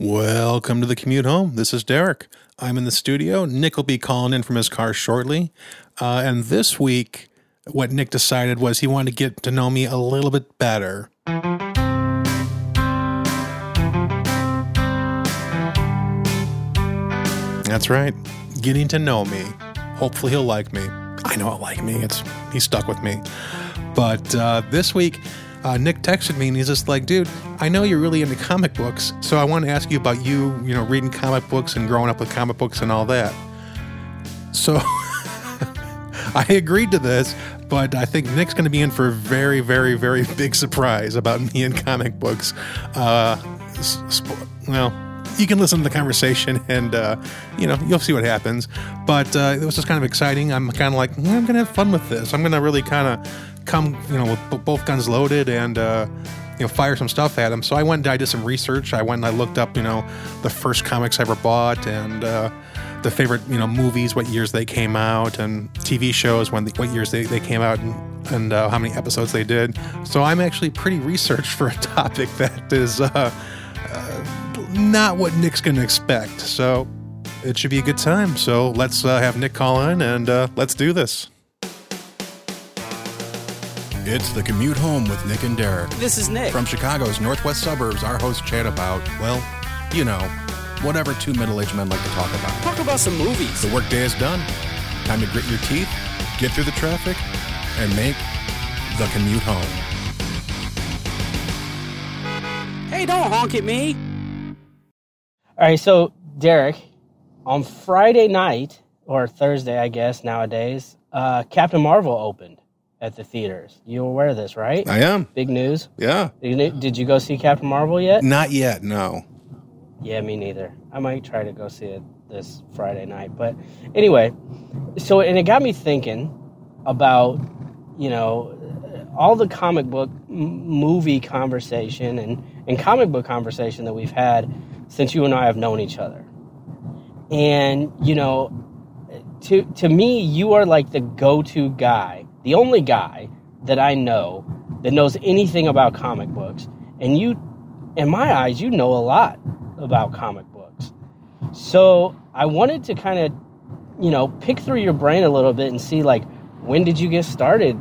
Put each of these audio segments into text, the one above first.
Welcome to the commute home. This is Derek. I'm in the studio. Nick will be calling in from his car shortly. Uh, and this week, what Nick decided was he wanted to get to know me a little bit better. That's right, getting to know me. Hopefully, he'll like me. I know he'll like me. It's he's stuck with me. But uh, this week, uh, Nick texted me and he's just like, dude, I know you're really into comic books, so I want to ask you about you, you know, reading comic books and growing up with comic books and all that. So I agreed to this, but I think Nick's going to be in for a very, very, very big surprise about me and comic books. Uh, sp- well, you can listen to the conversation and uh, you know you'll see what happens but uh, it was just kind of exciting i'm kind of like mm, i'm gonna have fun with this i'm gonna really kind of come you know with b- both guns loaded and uh, you know fire some stuff at him so i went and i did some research i went and i looked up you know the first comics i ever bought and uh, the favorite you know movies what years they came out and tv shows when the, what years they, they came out and, and uh, how many episodes they did so i'm actually pretty researched for a topic that is uh, not what Nick's going to expect. So it should be a good time. So let's uh, have Nick call in and uh, let's do this. It's the commute home with Nick and Derek. This is Nick. From Chicago's northwest suburbs, our hosts chat about, well, you know, whatever two middle aged men like to talk about. Talk about some movies. The workday is done. Time to grit your teeth, get through the traffic, and make the commute home. Hey, don't honk at me. All right, so Derek, on Friday night or Thursday, I guess nowadays, uh, Captain Marvel opened at the theaters. You're aware of this, right? I am. Big news. Yeah. Did you, did you go see Captain Marvel yet? Not yet, no. Yeah, me neither. I might try to go see it this Friday night. But anyway, so and it got me thinking about you know all the comic book m- movie conversation and and comic book conversation that we've had since you and I have known each other. And you know, to to me, you are like the go-to guy, the only guy that I know that knows anything about comic books. And you, in my eyes, you know a lot about comic books. So I wanted to kind of, you know, pick through your brain a little bit and see like when did you get started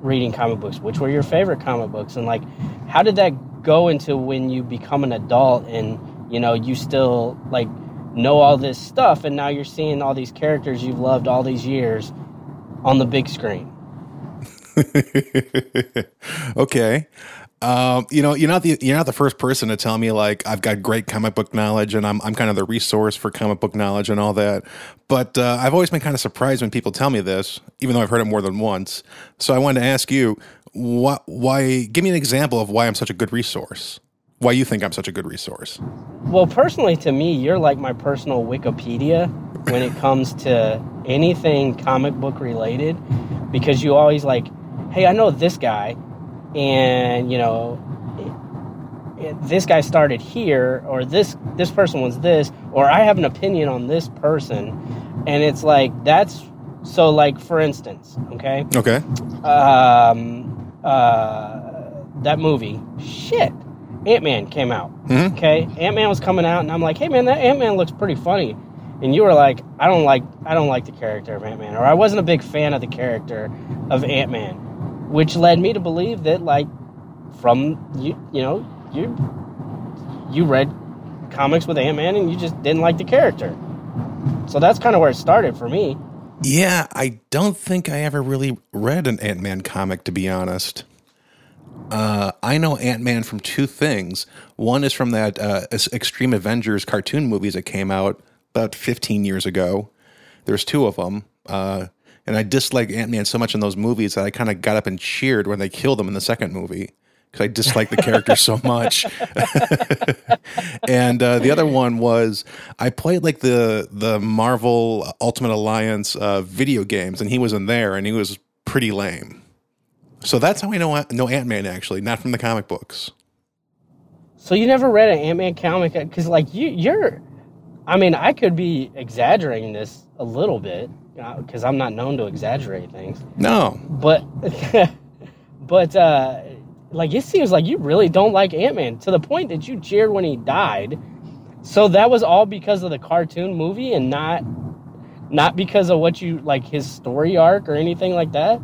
reading comic books? Which were your favorite comic books? And like how did that go into when you become an adult and you know you still like know all this stuff and now you're seeing all these characters you've loved all these years on the big screen. okay. Um, you know, you're not the you're not the first person to tell me like I've got great comic book knowledge and I'm I'm kind of the resource for comic book knowledge and all that. But uh, I've always been kind of surprised when people tell me this, even though I've heard it more than once. So I wanted to ask you, what why give me an example of why I'm such a good resource. Why you think I'm such a good resource? Well, personally, to me, you're like my personal Wikipedia when it comes to anything comic book related, because you always like, hey, I know this guy, and you know, this guy started here, or this this person was this, or I have an opinion on this person, and it's like that's so. Like for instance, okay, Okay. um, uh, that movie, shit. Ant Man came out. Mhm. Okay, Ant Man was coming out, and I'm like, hey man, that Ant Man looks pretty funny. And you were like, I don't like, I don't like the character of Ant Man, or I wasn't a big fan of the character of Ant Man, which led me to believe that like, from you, you know, you, you read comics with Ant Man, and you just didn't like the character. So that's kind of where it started for me. Yeah, I don't think I ever really read an Ant Man comic, to be honest. Uh, I know Ant Man from two things. One is from that uh, Extreme Avengers cartoon movies that came out about 15 years ago. There's two of them. Uh, and I dislike Ant Man so much in those movies that I kind of got up and cheered when they killed him in the second movie because I dislike the character so much. and uh, the other one was I played like the the Marvel Ultimate Alliance uh, video games, and he was in there, and he was pretty lame. So that's how I know know Ant Man actually, not from the comic books. So you never read an Ant Man comic because, like, you, you're. I mean, I could be exaggerating this a little bit because I'm not known to exaggerate things, No, but, but uh, like it seems like you really don't like Ant Man to the point that you cheered when he died, So that was all because of the cartoon movie and not not because of what you like his story arc or anything like that?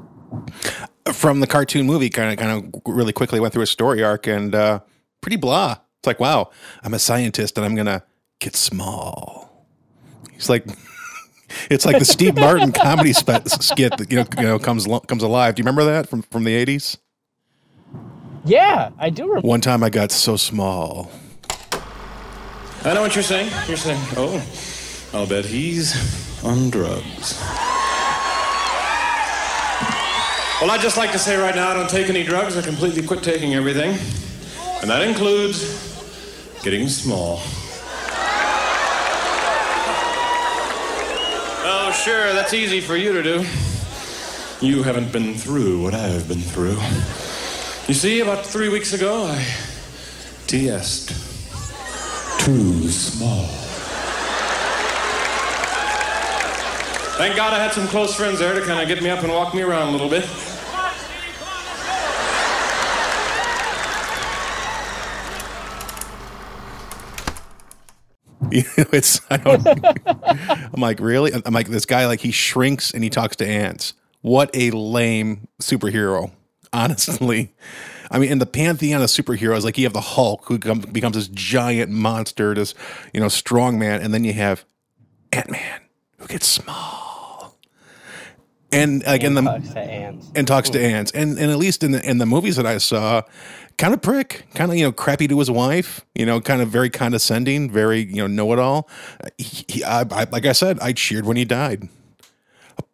From the cartoon movie, kind of, kind of really quickly went through a story arc and uh, pretty blah. It's like, wow, I'm a scientist and I'm gonna get small. He's like, it's like the Steve Martin comedy spe- skit that you know, you know comes comes alive. Do you remember that from from the '80s? Yeah, I do remember. One time I got so small. I know what you're saying. You're saying, oh, I'll bet he's on drugs. Well, I'd just like to say right now I don't take any drugs. I completely quit taking everything. And that includes getting small. Oh, sure, that's easy for you to do. You haven't been through what I've been through. You see, about three weeks ago, I TS'd too small. Thank God I had some close friends there to kind of get me up and walk me around a little bit. You know, it's I don't. I'm like really. I'm like this guy. Like he shrinks and he talks to ants. What a lame superhero. Honestly, I mean, in the pantheon of superheroes, like you have the Hulk who come, becomes this giant monster, this you know strong man, and then you have Ant Man who gets small. And like in the Talks to ants. and talks to ants. And and at least in the in the movies that I saw, kind of prick, kind of you know crappy to his wife, you know, kind of very condescending, very you know know it all. He, he- I, I, like I said, I cheered when he died.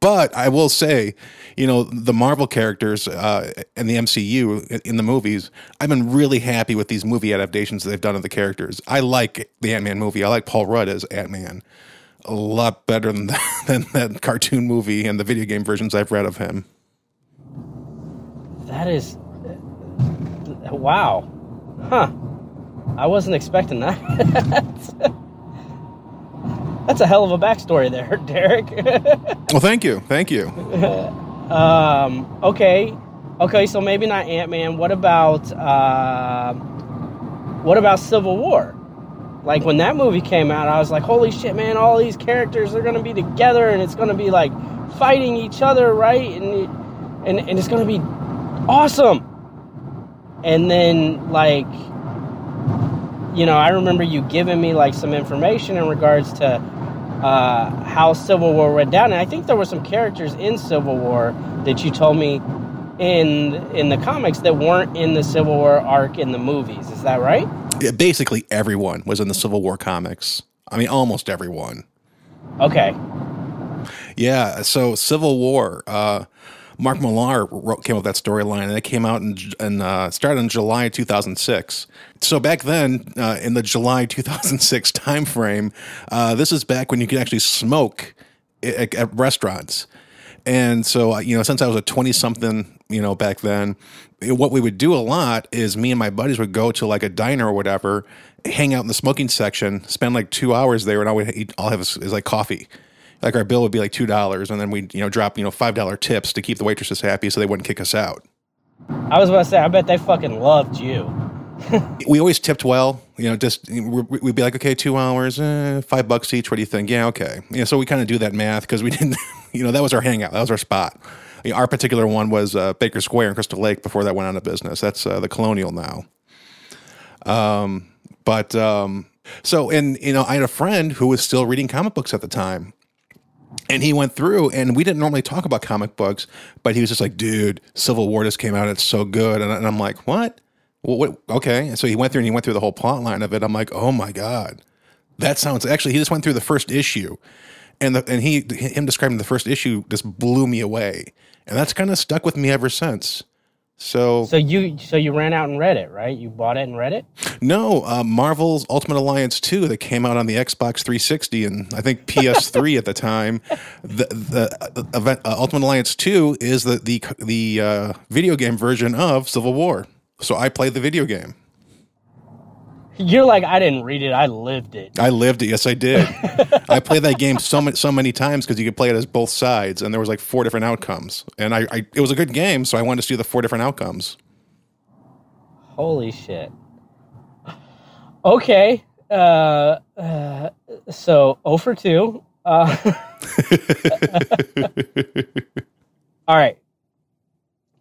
But I will say, you know, the Marvel characters uh, and the MCU in the movies, I've been really happy with these movie adaptations they've done of the characters. I like the Ant Man movie. I like Paul Rudd as Ant Man a lot better than that, than that cartoon movie and the video game versions I've read of him. That is wow. Huh. I wasn't expecting that. That's a hell of a backstory there, Derek. Well, thank you, thank you. um, okay. Okay, so maybe not Ant Man. What about uh, what about Civil War? Like when that movie came out, I was like, "Holy shit, man! All these characters are gonna be together, and it's gonna be like fighting each other, right? And and and it's gonna be awesome." And then like, you know, I remember you giving me like some information in regards to uh, how Civil War went down, and I think there were some characters in Civil War that you told me in in the comics that weren't in the Civil War arc in the movies. Is that right? Yeah, basically, everyone was in the Civil War comics. I mean, almost everyone. Okay. Yeah. So Civil War. Uh, Mark Millar wrote, came up with that storyline, and it came out in uh, started in July 2006. So back then, uh, in the July 2006 timeframe, uh, this is back when you could actually smoke at, at restaurants. And so, uh, you know, since I was a 20 something, you know, back then, what we would do a lot is me and my buddies would go to like a diner or whatever, hang out in the smoking section, spend like two hours there, and all we eat, all have is like coffee. Like our bill would be like two dollars, and then we'd you know drop you know five dollar tips to keep the waitresses happy, so they wouldn't kick us out. I was about to say, I bet they fucking loved you. We always tipped well, you know. Just we- we'd be like, okay, two hours, eh, five bucks each. What do you think? Yeah, okay. You know, so we kind of do that math because we didn't, you know, that was our hangout, that was our spot. You know, our particular one was uh, Baker Square in Crystal Lake before that went out of business. That's uh, the Colonial now. Um, but um, so and you know, I had a friend who was still reading comic books at the time, and he went through and we didn't normally talk about comic books but he was just like dude civil war just came out. It's so good. And, and i'm like what? What? Okay. And so he went through and he went through the whole plot line of it. I'm like oh my god. That sounds actually he just went through the first issue. And the, and he him describing the first issue just blew me away. And that's kind of stuck with me ever since so, So you so you ran out and read it, right? You bought it and read it. no uh, marvel's ultimate alliance 2 that came out on the xbox 360 and i think ps3 at the time the, the uh, event, uh, ultimate alliance 2 is the the, the uh, video game version of civil war so i played the video game You're like, I didn't read it, I lived it. I lived it. Yes, I did. I played that game so many so many times because you could play it as both sides, and there was like four different outcomes. And I, I, it was a good game, so I wanted to see the four different outcomes. Holy shit. Okay. Uh, uh, so 0 for 2. Uh, all right.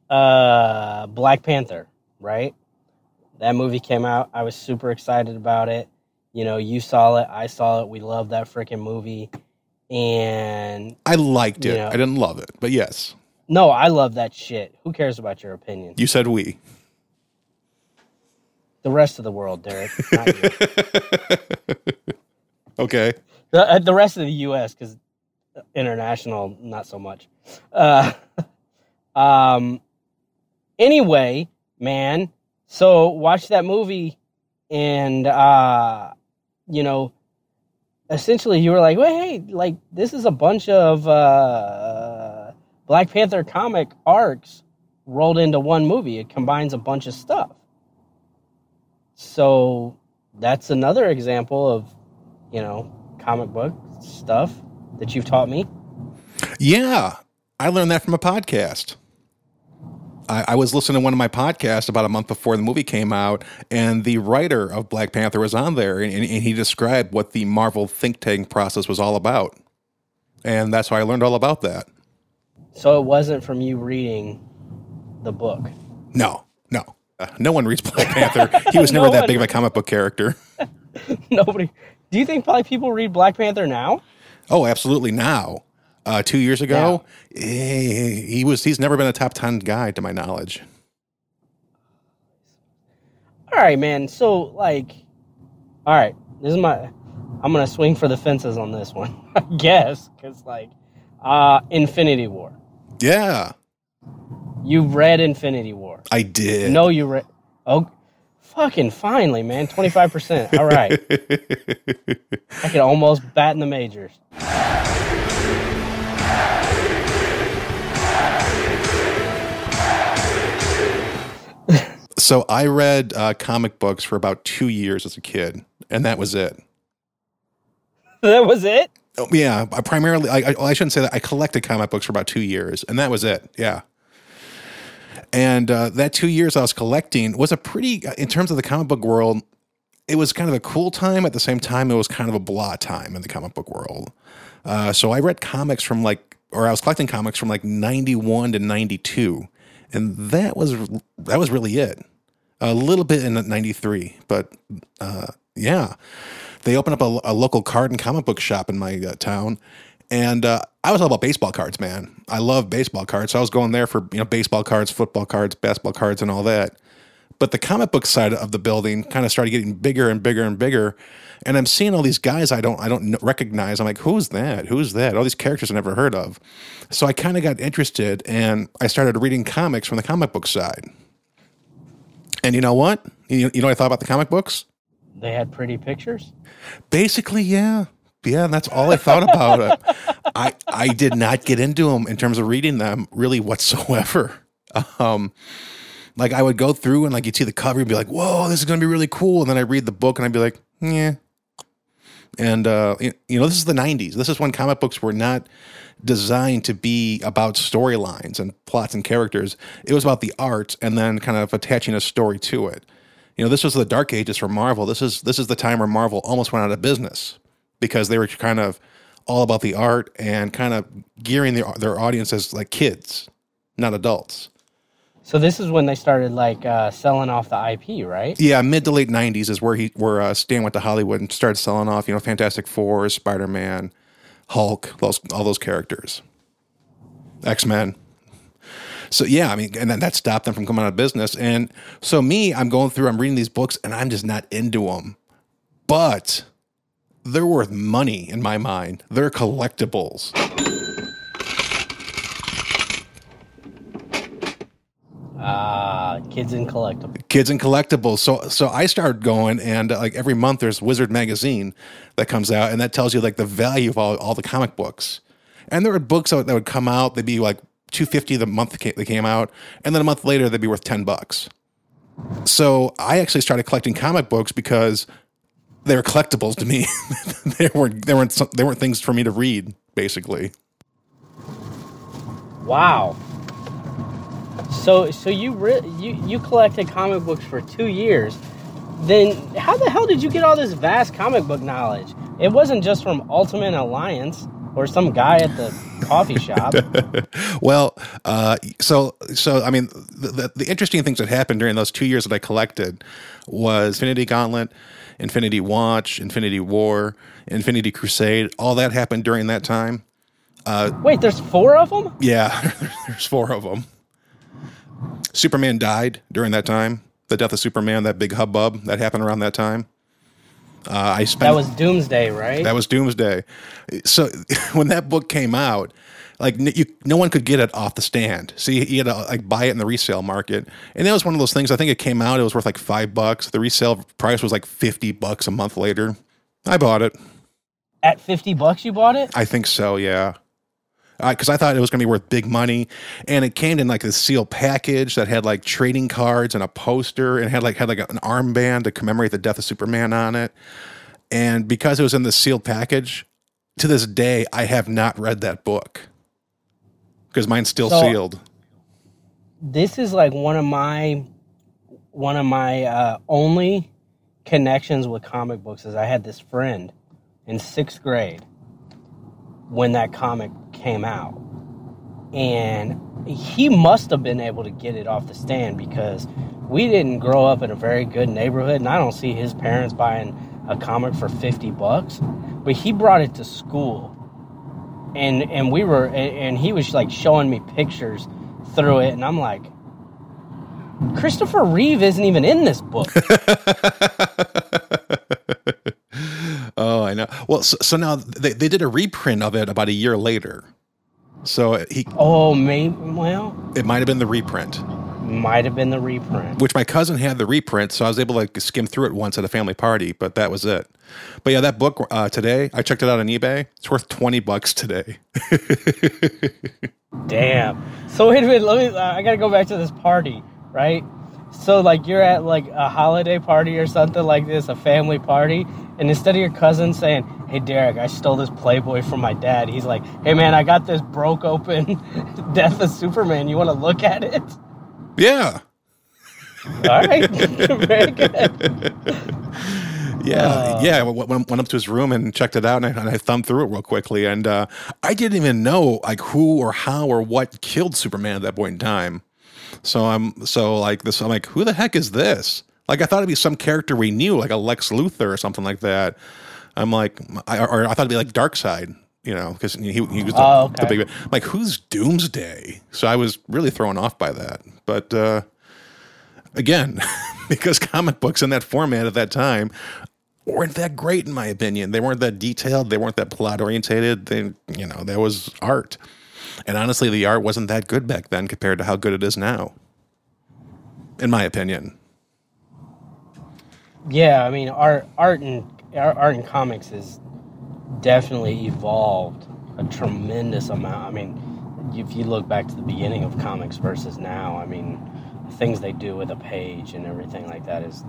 Uh, Black Panther, right? That movie came out. I was super excited about it. You know, you saw it. I saw it. We love that freaking movie. And I liked it. Yeah. I didn't love it, but yes, no, I love that shit. Who cares about your opinion? you said we. The rest of the world, Derek. Not you. Okay. the, uh, the rest of the U.S. because international, not so much. Uh, um. Anyway, man. So watch that movie, and uh, you know, essentially, you were like, "Well, hey, like this is a bunch of uh, Black Panther comic arcs rolled into one movie. It combines a bunch of stuff." So that's another example of, you know, comic book stuff that you've taught me. Yeah, I learned that from a podcast. I, I was listening to one of my podcasts about a month before the movie came out, and the writer of Black Panther was on there, and, and he described what the Marvel think tank process was all about. And that's how I learned all about that. So it wasn't from you reading the book. No, no. Uh, no one reads Black Panther. He was No never that one- big of a comic book character. Nobody. Do you think probably people read Black Panther now? Oh, absolutely. Now, uh, two years ago, eh, he was. He's never been a top ten guy, to my knowledge. All right, man. So like, all right, this is my. I'm gonna swing for the fences on this one, I guess, because like, uh, Infinity War. Yeah, You read Infinity War. I did. No, you read. Oh, fucking finally, man. Twenty five percent. All right. I could almost bat in the majors. So I read uh, comic books for about two years as a kid, and that was it. That was it. Oh, yeah, I primarily. I, I, I shouldn't say that. I collected comic books for about two years, and that was it. Yeah. And uh, that two years I was collecting was a pretty, in terms of the comic book world, it was kind of a cool time. At the same time, it was kind of a blah time in the comic book world. Uh, so I read comics from like, or I was collecting comics from like '91 to '92, and that was that was really it. A little bit in '93, but uh, yeah, they opened up a, a local card and comic book shop in my uh, town, and uh, I was all about baseball cards, man. I love baseball cards, so I was going there for you know baseball cards, football cards, basketball cards, and all that. But the comic book side of the building kind of started getting bigger and bigger and bigger, and I'm seeing all these guys I don't I don't recognize. I'm like, who's that? Who's that? All these characters I never heard of. So I kind of got interested, and I started reading comics from the comic book side. And you know what? You, you know what I thought about the comic books? They had pretty pictures. Basically, yeah. Yeah, and that's all I thought about it. I I did not get into them in terms of reading them really whatsoever. Um, like I would go through and like you'd see the cover and be like, "Whoa, this is gonna be really cool," and then I read the book and I'd be like, "Yeah." And uh, you know, this is the '90s. This is when comic books were not designed to be about storylines and plots and characters. It was about the art and then kind of attaching a story to it. You know, this was the dark ages for Marvel. This is this is the time where Marvel almost went out of business because they were kind of all about the art and kind of gearing their their audience as like kids, not adults. So this is when they started like uh, selling off the IP, right? Yeah, mid to late '90s is where he where uh, Stan went to Hollywood and started selling off. You know, Fantastic Four, Spider Man, Hulk, those all those characters, X Men. So yeah, I mean, and then that stopped them from coming out of business. And so me, I'm going through, I'm reading these books, and I'm just not into them. But they're worth money in my mind. They're collectibles. Ah, kids in collectibles. kids and collectibles. So so I started going and like every month there's Wizard magazine that comes out and that tells you like the value of all, all the comic books. And there were books that, that would come out, they'd be like 250 the month they came out, and then a month later they'd be worth 10 bucks. So I actually started collecting comic books because they were collectibles to me. they weren't they weren't they weren't things for me to read basically. Wow. So so you re- you you collected comic books for two years, then how the hell did you get all this vast comic book knowledge? It wasn't just from Ultimate Alliance or some guy at the coffee shop. Well, uh, so so I mean, the, the, the interesting things that happened during those two years that I collected was Infinity Gauntlet, Infinity Watch, Infinity War, Infinity Crusade. All that happened during that time. Wait, there's four of them? Yeah, there's four of them. Superman died during that time. The death of Superman, that big hubbub that happened around that time. Uh, I spent That was Doomsday, right? That was Doomsday. So when that book came out, like you, no one could get it off the stand. So you, you had to like buy it in the resale market, and that was one of those things. I think it came out; it was worth like five bucks. The resale price was like fifty bucks a month later. I bought it. At 50 bucks you bought it? I think so. Yeah. Because I thought it was going to be worth big money, and it came in like a sealed package that had like trading cards and a poster, and had like had like an armband to commemorate the death of Superman on it. And because it was in the sealed package, to this day I have not read that book because mine's still So- sealed. this is like one of my one of my uh, only connections with comic books is I had this friend in sixth grade when that comic came out, and he must have been able to get it off the stand because we didn't grow up in a very good neighborhood, and I don't see his parents buying a comic for fifty bucks, but he brought it to school. And and we were and, he was like showing me pictures through it and i'm like christopher reeve isn't even in this book I know. Well, so, so now they, they did a reprint of it about a year later. So he oh maybe well it might have been the reprint. might have been the reprint which my cousin had the reprint, so I was able to like, skim through it once at a family party, but that was it. But yeah, that book uh, today, I checked it out on eBay. It's worth twenty bucks today. damn so wait a minute let me uh, i gotta go back to this party right so like you're at like a holiday party or something like this a family party and instead of your cousin saying hey derek i stole this playboy from my dad he's like hey man i got this broke open death of superman you want to look at it yeah, All right, very good. yeah, yeah. Went, went went up to his room and checked it out, and I, and I thumbed through it real quickly, and uh, I didn't even know like who or how or what killed Superman at that point in time. So I'm so like this. I'm like, who the heck is this? Like I thought it'd be some character we knew, like a Lex Luthor or something like that. I'm like, I, or I thought it'd be like Darkseid, you know, because he, he was the, Oh, the big. I'm like, who's Doomsday? So I was really thrown off by that. But uh, again, because comic books in that format at that time weren't that great in my opinion. They weren't that detailed. They weren't that plot orientated. They, you know, that was art. And honestly, the art wasn't that good back then compared to how good it is now. In my opinion. Yeah, I mean, art, art and art and comics has definitely evolved a tremendous amount. I mean, if you look back to the beginning of comics versus now, I mean, the things they do with a page and everything like that is,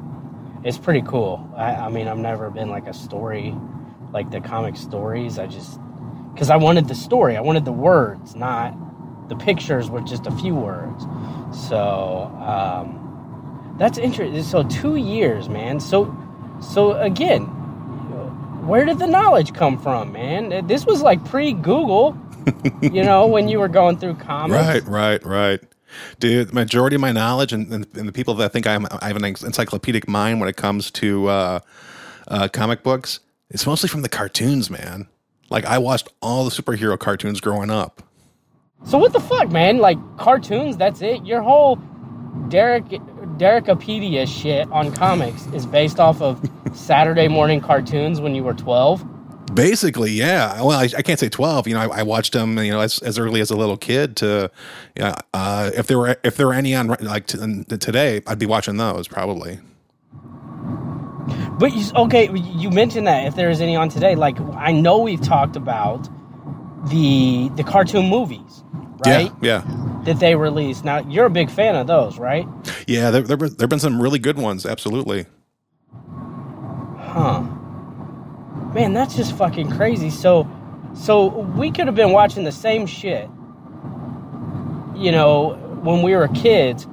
it's pretty cool. I, I mean, I've never been like a story, like the comic stories. I just, because I wanted the story, I wanted the words, not the pictures with just a few words. So. um that's interesting. So two years, man. So, so again, where did the knowledge come from, man? This was like pre-Google, you know, when you were going through comics. Right, right, right. Dude, the majority of my knowledge and, and, and the people that think I'm, I have an encyclopedic mind when it comes to uh, uh, comic books, it's mostly from the cartoons, man. Like I watched all the superhero cartoons growing up. So what the fuck, man? Like cartoons, that's it. Your whole Derek Derekopedia shit on comics is based off of Saturday morning cartoons when you were twelve. Basically, yeah. Well, I, I can't say twelve. You know, I, I watched them. You know, as, as early as a little kid. To, yeah. Uh, if there were if there were any on like t- today, I'd be watching those probably. But you, okay, you mentioned that if there's any on today, like I know we've talked about the the cartoon movies, right? Yeah, yeah, That they released. Now you're a big fan of those, right? yeah. There there there have been some really good ones. Absolutely. Huh. Man, that's just fucking crazy. So, so we could have been watching the same shit. You know, when we were kids,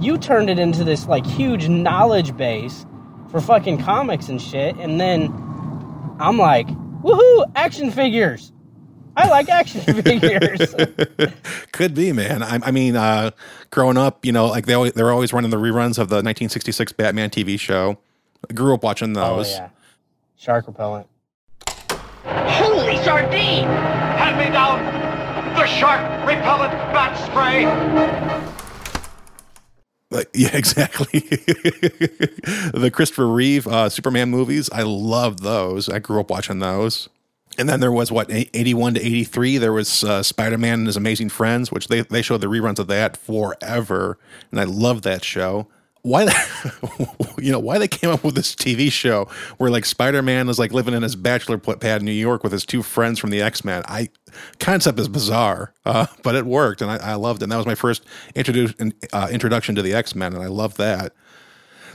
you turned it into this like huge knowledge base for fucking comics and shit. And then I'm like, woohoo, action figures. I like action figures. Could be, man. I, I mean, uh, growing up, you know, like they always, they were always running the reruns of the 1966 Batman TV show. I grew up watching oh, those. yeah. Shark repellent. Holy sardine! Hand me down the shark repellent bat spray. Like, yeah, exactly. the Christopher Reeve uh, Superman movies, I love those. I grew up watching those. And then there was what 81 to 83 there was uh, Spider-Man and his amazing friends which they they showed the reruns of that forever and I love that show. Why you know why they came up with this TV show where like Spider-Man is like living in his bachelor pad in New York with his two friends from the X-Men. I concept is bizarre, uh, but it worked and I, I loved it. And that was my first introdu- uh, introduction to the X-Men and I loved that.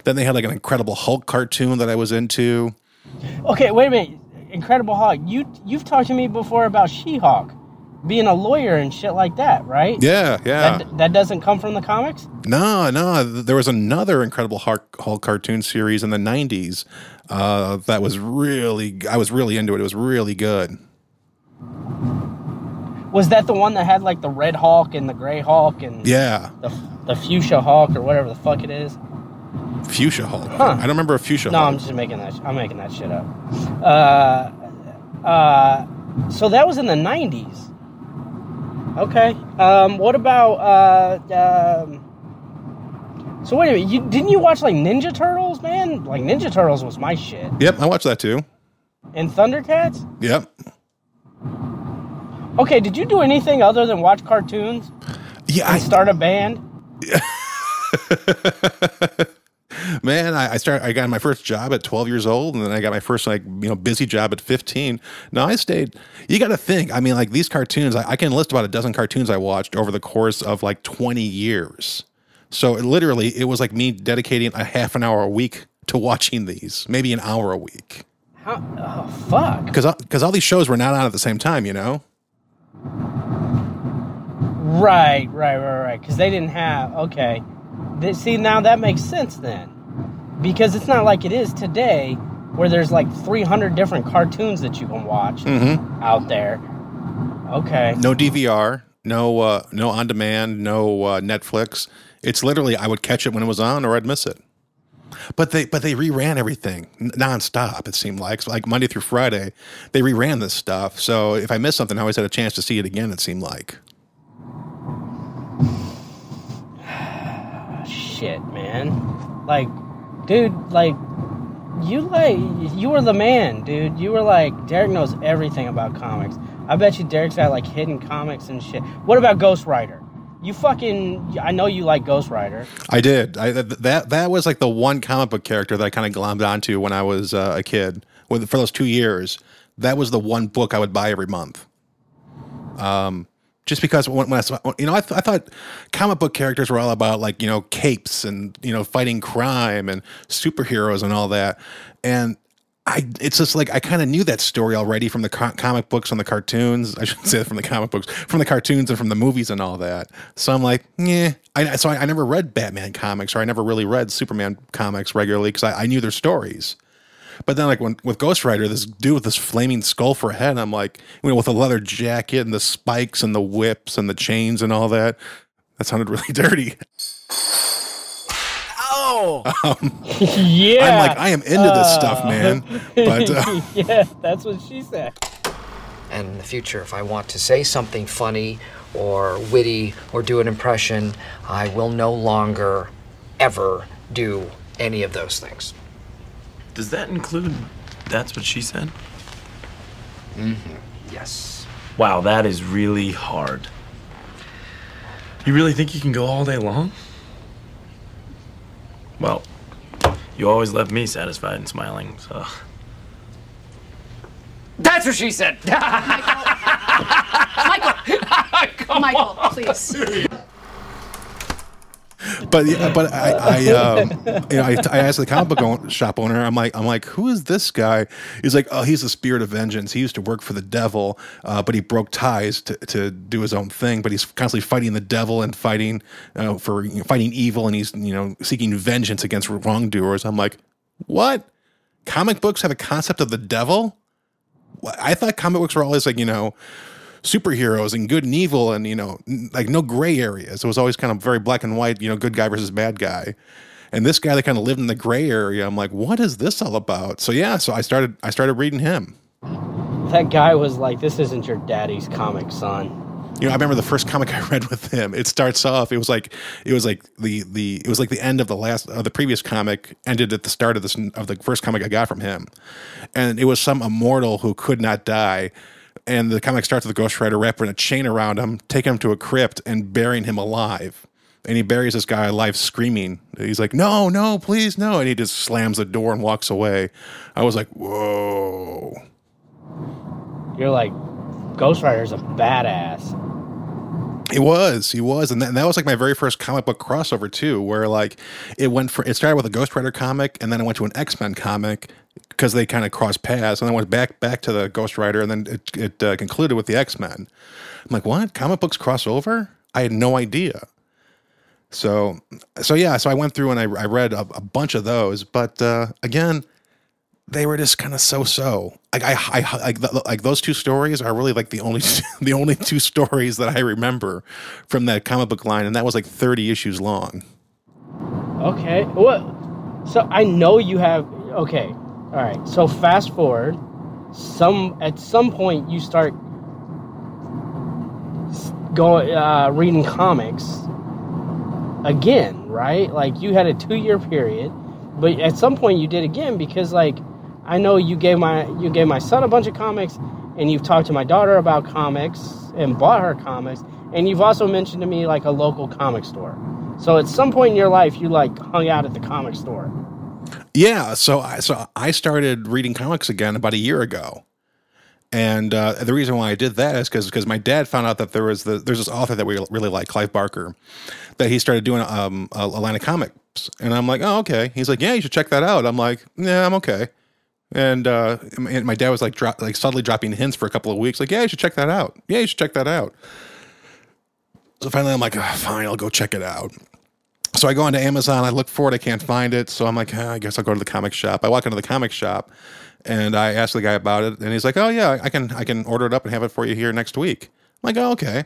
Then they had like an Incredible Hulk cartoon that I was into. Okay, wait a minute. Incredible Hulk. You you've talked to me before about She-Hulk being a lawyer and shit like that, right? Yeah, yeah. That, that doesn't come from the comics? No, no. There was another Incredible Hulk, Hulk cartoon series in the '90s uh, that was really. I was really into it. It was really good. Was that the one that had like the red Hulk and the gray Hulk and Yeah, the, the fuchsia Hulk or whatever the fuck it is? Fuchsia Hulk. Huh. I don't remember a Fuchsia No, Hulk. I'm just making that. I'm making that shit up. Uh, uh, so that was in the '90s. Okay. Um, what about? Uh, um, so wait a minute. You didn't you watch like Ninja Turtles, man? Like Ninja Turtles was my shit. Yep, I watched that too. And Thundercats. Yep. Okay. Did you do anything other than watch cartoons Yeah, and I, start a band? man, I, I started. I got my first job at 12 years old, and then I got my first like you know busy job at 15. Now I stayed. You got to think. I mean, like these cartoons. I, I can list about a dozen cartoons I watched over the course of like 20 years. So it literally, it was like me dedicating a half an hour a week to watching these, maybe an hour a week, How? Oh fuck. because because all these shows were not on at the same time. You know. Right, right, right, right. Because they didn't have. Okay. See, now that makes sense then. Because it's not like it is today, where there's like 300 different cartoons that you can watch out there. Okay. No DVR, no uh, no on demand, no uh, Netflix. It's literally I would catch it when it was on, or I'd miss it. But they but they reran everything nonstop. It seemed like so like Monday through Friday, they reran this stuff. So if I missed something, I always had a chance to see it again. It seemed like. Shit, man. Like, dude, like, you like, you were the man, dude. You were like, Derek knows everything about comics. I bet you Derek's got like hidden comics and shit. What about Ghost Rider? You fucking, I know you like Ghost Rider. I did. I that that was like the one comic book character that I kind of glommed onto when I was uh, a kid. For those two years, that was the one book I would buy every month. Um, just because when, I saw, you know, I, th- I thought comic book characters were all about like you know capes and you know fighting crime and superheroes and all that, and I it's just like I kind of knew that story already from the co- comic books and the cartoons. I shouldn't say from the comic books, from the cartoons and from the movies and all that. So I'm like, yeah. I, so I, I never read Batman comics or I never really read Superman comics regularly because I, I knew their stories. But then, like when with Ghost Rider, this dude with this flaming skull for a head, and I'm like, you know, with a leather jacket and the spikes and the whips and the chains and all that. That sounded really dirty. Oh Yeah. I'm like, I am into this stuff, man. But uh, yeah, that's what she said. And in the future, if I want to say something funny or witty or do an impression, I will no longer ever do any of those things. Does that include that's what she said? Mm-hmm. Yes. Wow, that is really hard. You really think you can go all day long? Well, you always left me satisfied and smiling, so. That's what she said. Michael! Michael. Michael, please. But but I, I um, you know, I, I asked the comic book shop owner. I'm like, I'm like, who is this guy? He's like, oh, he's the spirit of vengeance. He used to work for the devil, uh, but he broke ties to, to do his own thing. But he's constantly fighting the devil and fighting uh, for you know, fighting evil, and he's you know seeking vengeance against wrongdoers. I'm like, What? Comic books have a concept of the devil? I thought comic books were always like, you know, superheroes and good and evil and, you know, like no gray areas. It was always kind of very black and white, you know, good guy versus bad guy. And this guy that kind of lived in the gray area, I'm like, what is this all about? So yeah, so I started I started reading him. That guy was like, "This isn't your daddy's comic, son." You know, I remember the first comic I read with him. It starts off. It was like, it was like the the it was like the end of the last of the previous comic ended at the start of this of the first comic I got from him, and it was some immortal who could not die. And the comic starts with the Ghost Rider wrapping a chain around him, taking him to a crypt, and burying him alive. And he buries this guy alive, screaming. He's like, "No, no, please, no!" And he just slams the door and walks away. I was like, "Whoa!" You're like, Ghost Rider's a badass. He was, he was, and that, and that was like my very first comic book crossover too, where like it went for it started with a Ghost Rider comic, and then it went to an X Men comic because they kind of crossed paths, and then went back back to the Ghost Rider, and then it, it uh, concluded with the X Men. I'm like, what? Comic books crossover? I had no idea. So, so yeah, so I went through and I, I read a, a bunch of those, but uh, again, they were just kind of so-so. Like I, I, like, like those two stories are really like the only, the only two stories that I remember from that comic book line, and that was like thirty issues long. Okay. What? So I know you have. Okay. All right. So fast forward. Some at some point you start going uh, reading comics again, right? Like you had a two year period, but at some point you did again because like I know you gave my you gave my son a bunch of comics, and you've talked to my daughter about comics and bought her comics, and you've also mentioned to me like a local comic store. So at some point in your life, you like hung out at the comic store. Yeah, so I so I started reading comics again about a year ago, and uh, the reason why I did that is because because my dad found out that there was the there's this author that we really like, Clive Barker, that he started doing um, a, a line of comics, and I'm like, oh okay. He's like, yeah, you should check that out. I'm like, yeah, I'm okay. And, uh, and my dad was like, drop, like subtly dropping hints for a couple of weeks, like, yeah, you should check that out. Yeah, you should check that out. So finally, I'm like, oh, fine, I'll go check it out. So I go onto Amazon. I look for it. I can't find it. So I'm like, "Ah, I guess I'll go to the comic shop. I walk into the comic shop, and I ask the guy about it, and he's like, Oh yeah, I can I can order it up and have it for you here next week. I'm like, Oh okay.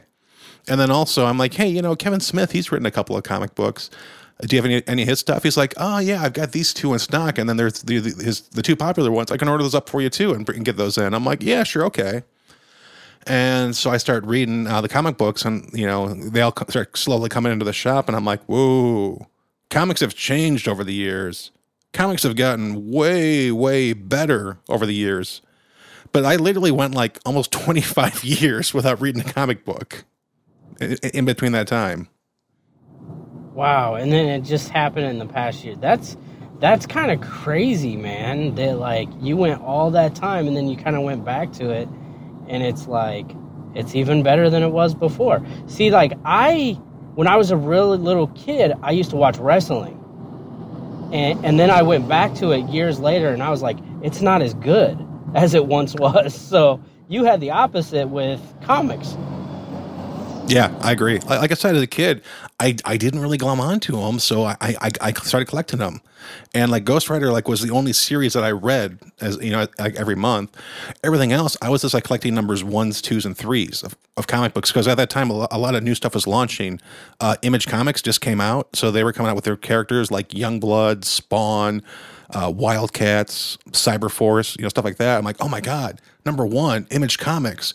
And then also I'm like, Hey, you know, Kevin Smith, he's written a couple of comic books. Do you have any any his stuff? He's like, Oh yeah, I've got these two in stock, and then there's the, the his the two popular ones. I can order those up for you too and, and get those in. I'm like, Yeah, sure, okay. And so I start reading uh, the comic books, and you know they all co- start slowly coming into the shop, and I'm like, "Whoa, comics have changed over the years. Comics have gotten way, way better over the years." But I literally went like almost 25 years without reading a comic book in, in between that time. Wow, and then it just happened in the past year. That's that's kind of crazy, man. That like you went all that time and then you kind of went back to it and it's like it's even better than it was before. See, like I when I was a really little kid, I used to watch wrestling. And and then I went back to it years later and I was like, it's not as good as it once was. So you had the opposite with comics. Yeah, I agree. Like, I said, as a kid, I, I didn't really glom onto them, so I, I I started collecting them, and like Ghost Rider like was the only series that I read as you know like every month. Everything else, I was just like collecting numbers ones, twos, and threes of, of comic books because at that time a lot of new stuff was launching. Uh, Image Comics just came out, so they were coming out with their characters like Youngblood, Spawn, uh, Wildcats, Cyberforce, you know stuff like that. I'm like, oh my god, number one, Image Comics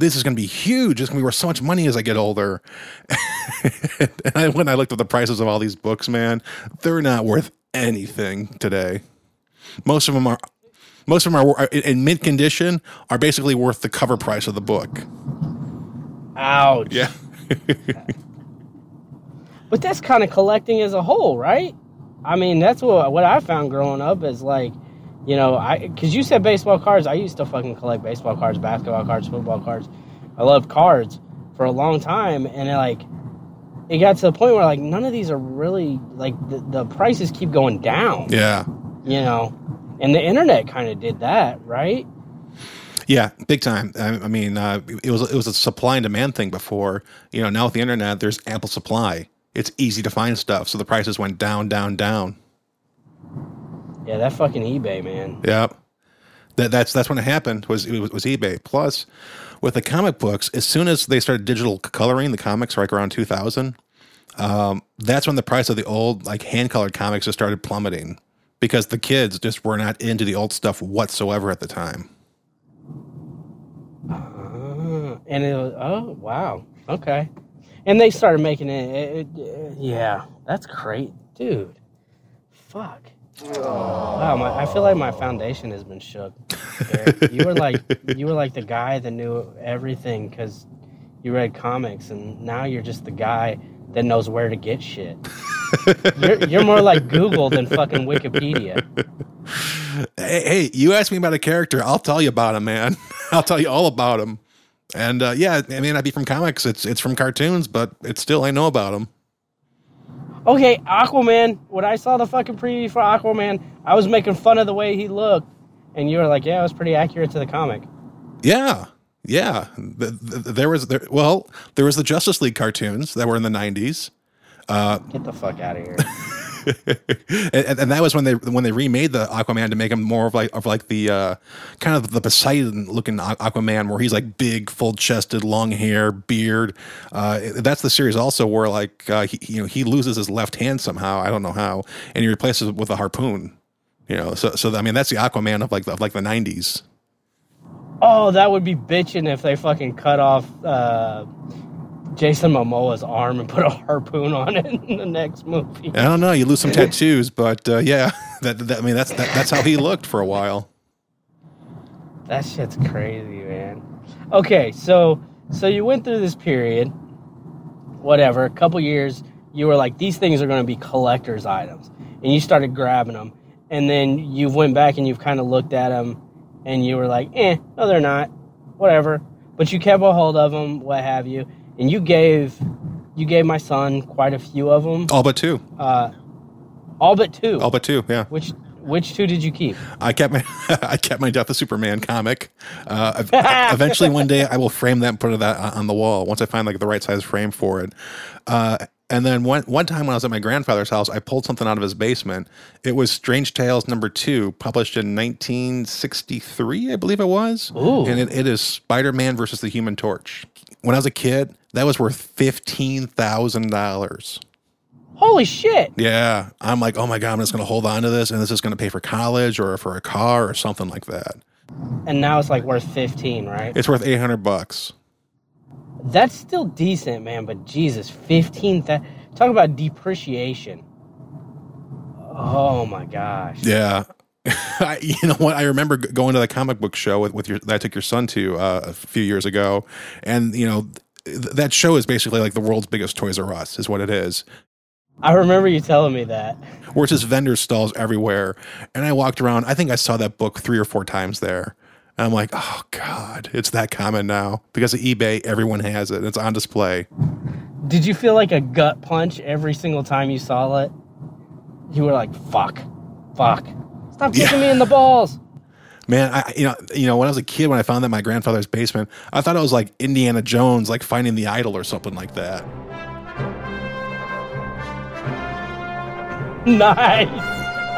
this is going to be huge. It's going to be worth so much money as I get older. and I, when I looked at the prices of all these books, man, they're not worth anything today. Most of them are, most of them are in in mint condition, are basically worth the cover price of the book. Ouch. Yeah. But that's kind of collecting as a whole, right? I mean, that's what what I found growing up is like, you know, I because you said baseball cards. I used to fucking collect baseball cards, basketball cards, football cards. I loved cards for a long time, and it, like, it got to the point where like none of these are really like the, the prices keep going down. Yeah. You know, and the internet kind of did that, right? Yeah, big time. I, I mean, uh, it was it was a supply and demand thing before. You know, now with the internet, there's ample supply. It's easy to find stuff, so the prices went down, down, down. Yeah, that fucking eBay, man. Yep. That, that's that's when it happened was it was, was eBay. Plus, with the comic books, as soon as they started digital coloring the comics, like around 2000, um, that's when the price of the old like hand colored comics just started plummeting because the kids just were not into the old stuff whatsoever at the time. Uh, and it was oh wow okay, and they started making it. it, it yeah, that's great, dude. Fuck. Wow, my, I feel like my foundation has been shook. Derek. you were like you were like the guy that knew everything because you read comics, and now you're just the guy that knows where to get shit. you're, you're more like Google than fucking Wikipedia. Hey, hey, you asked me about a character. I'll tell you about him, man. I'll tell you all about him. And uh, yeah, it may not be from comics. It's it's from cartoons, but it's still I know about him. Okay, Aquaman. When I saw the fucking preview for Aquaman, I was making fun of the way he looked, and you were like, "Yeah, it was pretty accurate to the comic." Yeah, yeah. The, the, there was there. Well, there was the Justice League cartoons that were in the '90s. Uh, Get the fuck out of here. and, and that was when they when they remade the Aquaman to make him more of like of like the uh, kind of the Poseidon looking Aquaman, where he's like big, full chested, long hair, beard. Uh, that's the series also where like uh, he you know he loses his left hand somehow. I don't know how, and he replaces it with a harpoon. You know, so so I mean that's the Aquaman of like of like the nineties. Oh, that would be bitching if they fucking cut off uh, Jason Momoa's arm and put a harpoon on it in the next movie. I don't know. You lose some tattoos, but uh, yeah, that, that I mean that's that, that's how he looked for a while. That shit's crazy, man. Okay, so so you went through this period, whatever, a couple years. You were like, these things are going to be collector's items, and you started grabbing them. And then you went back and you've kind of looked at them, and you were like, eh, no, they're not, whatever. But you kept a hold of them, what have you, and you gave you gave my son quite a few of them. All but two. Uh, all but two. All but two. Yeah. Which which two did you keep? I kept my I kept my Death of Superman comic. Uh, eventually, one day, I will frame that and put that on the wall once I find like the right size frame for it. Uh, and then one one time when I was at my grandfather's house, I pulled something out of his basement. It was Strange Tales number two, published in 1963, I believe it was. Ooh. And it, it is Spider Man versus the Human Torch. When I was a kid, that was worth fifteen thousand dollars. Holy shit! Yeah, I'm like, oh my god, I'm just going to hold on to this, and this is going to pay for college or for a car or something like that. And now it's like worth fifteen, right? It's worth eight hundred bucks. That's still decent, man. But Jesus, fifteen. Th- talk about depreciation. Oh my gosh. Yeah. I, you know what? I remember going to the comic book show with, with your that I took your son to uh, a few years ago, and you know that show is basically like the world's biggest Toys R Us, is what it is. I remember you telling me that. Where it's just vendor stalls everywhere, and I walked around. I think I saw that book three or four times there. And I'm like, oh god, it's that common now because of eBay. Everyone has it. It's on display. Did you feel like a gut punch every single time you saw it? You were like, "Fuck, fuck, stop kicking me in the balls." Man, I you know you know when I was a kid when I found that in my grandfather's basement, I thought it was like Indiana Jones, like finding the idol or something like that. nice.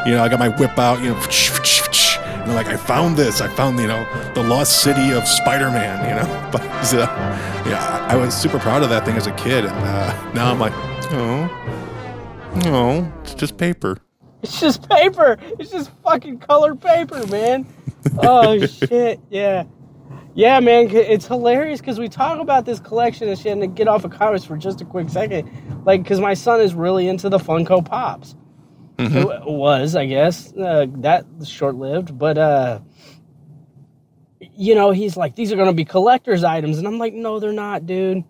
You know, I got my whip out, you know, and I'm like, I found this. I found, you know, the lost city of Spider-Man, you know. But uh, yeah, I, I was super proud of that thing as a kid, and uh, now I'm like, oh, no, it's just paper. It's just paper. It's just fucking colored paper, man. Oh shit, yeah. Yeah, man, it's hilarious because we talk about this collection and shit, and to get off of comics for just a quick second, like, because my son is really into the Funko Pops. It w- was, I guess, uh, that short lived, but uh, you know, he's like, these are gonna be collector's items, and I'm like, no, they're not, dude.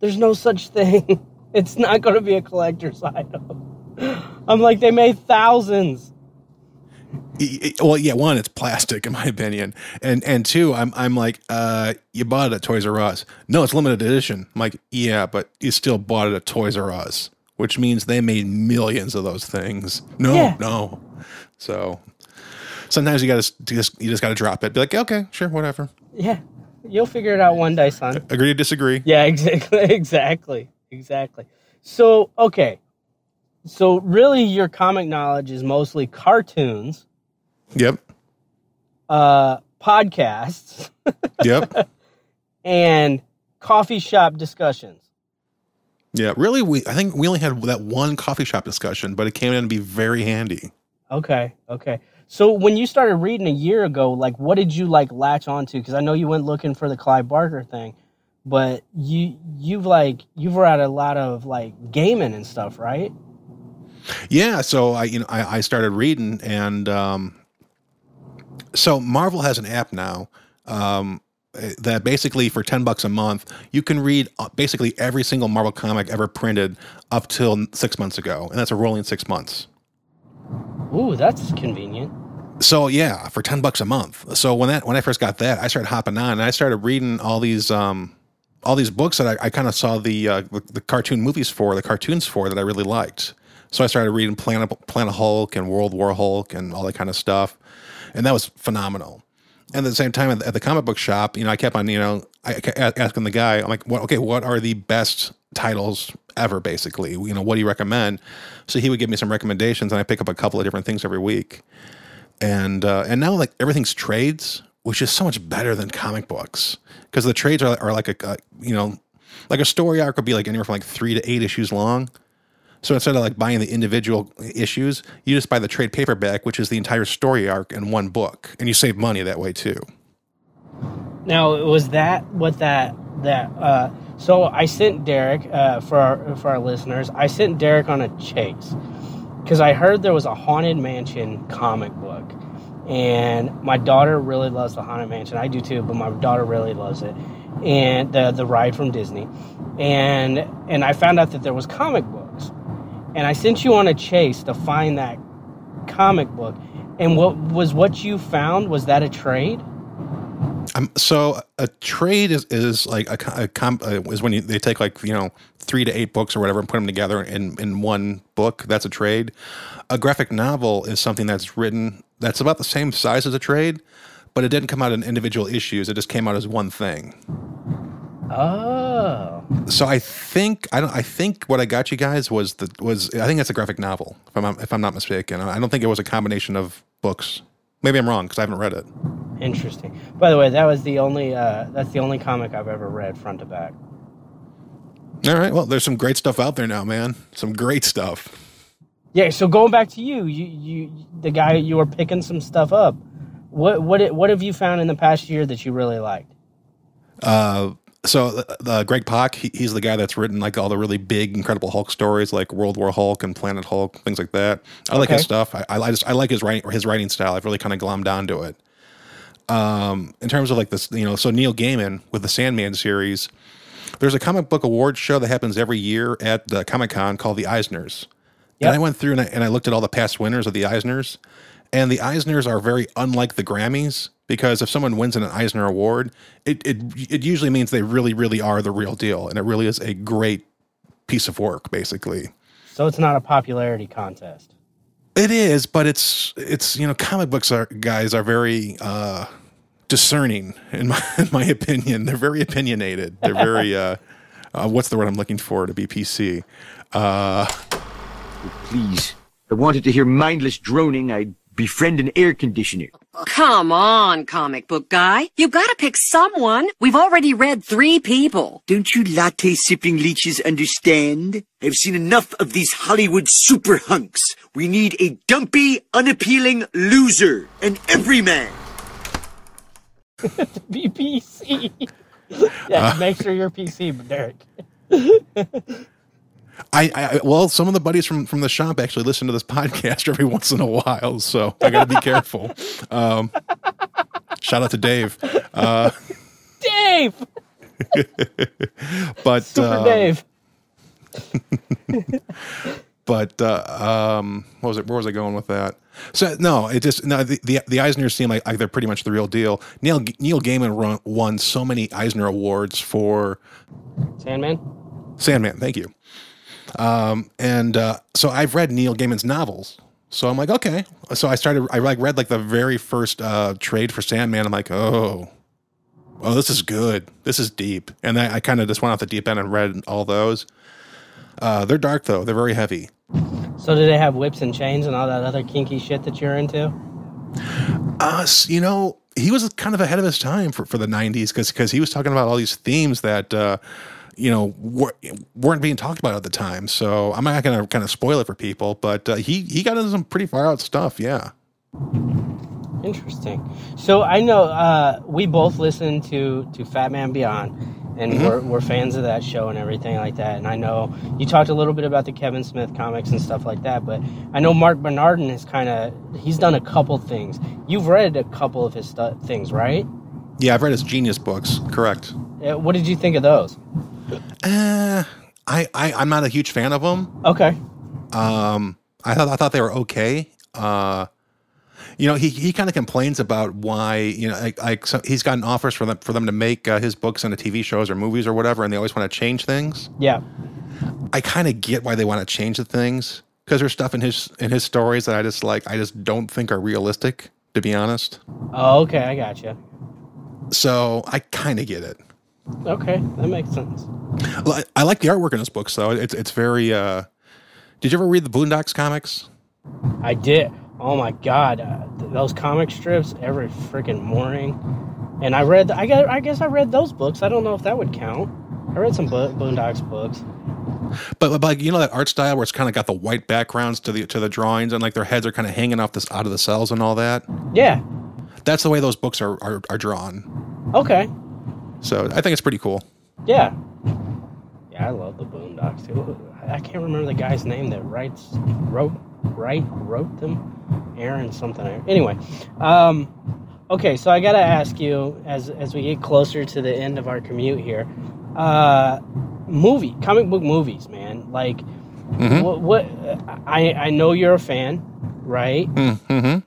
There's no such thing. it's not gonna be a collector's item. I'm like, they made thousands. Well, yeah, one, it's plastic in my opinion, and and two, I'm I'm like, uh, you bought it at Toys R Us. No, it's limited edition. I'm like, yeah, but you still bought it at Toys R Us, which means they made millions of those things. No, Yeah. no. So sometimes you got to just you just got to drop it. Be like, okay, sure, whatever. Yeah, you'll figure it out one day, son. Agree to disagree. Yeah, exactly, exactly, exactly. So, okay, so really, your comic knowledge is mostly cartoons, Yep. uh, podcasts, Yep. and coffee shop discussions. yeah. Really, we I think we only had that one coffee shop discussion, but it came in to be very handy. Okay, okay. So when you started reading a year ago, like what did you like latch onto? Because I know you went looking for the Clive Barker thing, but you you've like you've read a lot of like gaming and stuff, right? Yeah, so I you know I, I started reading and um, so Marvel has an app now um, that basically for ten bucks a month you can read uh, basically every single Marvel comic ever printed up till six months ago, and that's a rolling six months. Ooh, that's convenient. So yeah, for ten bucks a month. So when that when I first got that, I started hopping on and I started reading all these um, all these books that I, I kind of saw the, uh, the the cartoon movies for, the cartoons for that I really liked. So I started reading Planet Planet Hulk and World War Hulk and all that kind of stuff, and that was phenomenal. And at the same time, at the, comic book shop, you know, I kept on, you know, I asking the guy, I'm like, what, okay, what are the best titles ever, basically? You know, what do you recommend? So he would give me some recommendations, and I pick up a couple of different things every week. And uh, and now like everything's trades, which is so much better than comic books because the trades are, are like a, a you know like a story arc would be like anywhere from like three to eight issues long. So instead of like buying the individual issues, you just buy the trade paperback, which is the entire story arc in one book, and you save money that way too. Now, was that what that that? Uh, so I sent Derek uh, for our, for our listeners. I sent Derek on a chase because I heard there was a haunted mansion comic book, and my daughter really loves the haunted mansion. I do too, but my daughter really loves it, and the the ride from Disney, and and I found out that there was comic and I sent you on a chase to find that comic book. And what was what you found? Was that a trade? Um, so a trade is, is like a, a comp uh, is when you, they take like you know three to eight books or whatever and put them together in in one book. That's a trade. A graphic novel is something that's written that's about the same size as a trade, but it didn't come out in individual issues. It just came out as one thing. Oh. So I think I don't. I think what I got you guys was the was I think that's a graphic novel if I'm if I'm not mistaken. I don't think it was a combination of books. Maybe I'm wrong because I haven't read it. Interesting. By the way, that was the only uh, that's the only comic I've ever read front to back. All right. Well, there's some great stuff out there now, man. Some great stuff. Yeah. So going back to you, you you the guy you were picking some stuff up. What what what have you found in the past year that you really liked? Uh, so the, the Greg Pak, he, he's the guy that's written like all the really big, Incredible Hulk stories, like World War Hulk and Planet Hulk, things like that. I like his stuff. I, I, I just I like his writing his writing style. I've really kind of glommed onto it. Um, in terms of like this, you know, so Neil Gaiman with the Sandman series, there's a comic book awards show that happens every year at the Comic Con called the Eisners. Yep. And I went through and I, and I looked at all the past winners of the Eisners, and the Eisners are very unlike the Grammys because if someone wins an Eisner Award, it, it it usually means they really really are the real deal, and it really is a great piece of work, basically. So it's not a popularity contest. It is, but it's it's you know comic books are guys are very uh, discerning in my in my opinion. They're very opinionated. They're very uh, uh, what's the word I'm looking for to be PC. Uh, Please. If I wanted to hear mindless droning, I'd befriend an air conditioner. Come on, comic book guy. You gotta pick someone. We've already read three people. Don't you latte sipping leeches understand? I've seen enough of these Hollywood super hunks. We need a dumpy, unappealing loser. An everyman. BBC. yeah, Uh. make sure you're PC, Derek. I, I well, some of the buddies from from the shop actually listen to this podcast every once in a while, so I got to be careful. Um, shout out to Dave. Uh, Dave. but Super uh, Dave. but uh, um, what was it? Where was I going with that? So no, it just no. The the, the Eisners seem like, like they're pretty much the real deal. Neil Neil Gaiman run, won so many Eisner awards for Sandman. Sandman. Thank you. Um, and uh, so I've read Neil Gaiman's novels. So I'm like, okay. So I started. I like read like the very first uh, trade for Sandman. I'm like, oh, oh, this is good. This is deep. And I, I kind of just went off the deep end and read all those. Uh, they're dark though. They're very heavy. So do they have whips and chains and all that other kinky shit that you're into? Us, you know, he was kind of ahead of his time for, for the 90s because because he was talking about all these themes that uh, you know were, weren't being talked about at the time. So I'm not going to kind of spoil it for people, but uh, he he got into some pretty far out stuff. Yeah. Interesting. So I know uh, we both listen to to Fat Man Beyond, and Mhm. we're, we're fans of that show and everything like that. And I know you talked a little bit about the Kevin Smith comics and stuff like that, but I know Marc Bernardin is kind of he's done a couple things. You've read a couple of his stu- things, right? Yeah, I've read his Genius books. Correct. Uh, What did you think of those? Uh, I, I I'm not a huge fan of them. Okay. Um, I thought I thought they were okay. Uh, you know, he, he kind of complains about why you know like, like so he's gotten offers for them for them to make uh, his books into TV shows or movies or whatever, and they always want to change things. Yeah. I kind of get why they want to change the things because there's stuff in his in his stories that I just like I just don't think are realistic to be honest. Oh, okay, I got you. So I kind of get it. Okay, that makes sense. I, I like the artwork in this book, though. It's it's very. uh Did you ever read the Boondocks comics? I did. Oh my god, uh, th- those comic strips every freaking morning. And I read. I got. I guess I read those books. I don't know if that would count. I read some Bo- Boondocks books. But, but like you know that art style where it's kind of got the white backgrounds to the to the drawings and like their heads are kind of hanging off this out of the cells and all that. Yeah. That's the way those books are are, are drawn. Okay. So I think it's pretty cool. Yeah. Yeah, I love the Boondocks too. I can't remember the guy's name that writes, wrote, write, wrote them. Aaron something. Anyway, um, okay. So I gotta ask you as as we get closer to the end of our commute here, uh, movie, comic book movies, man. Like, Mhm. what? What? I I know you're a fan, right? Mm-hmm.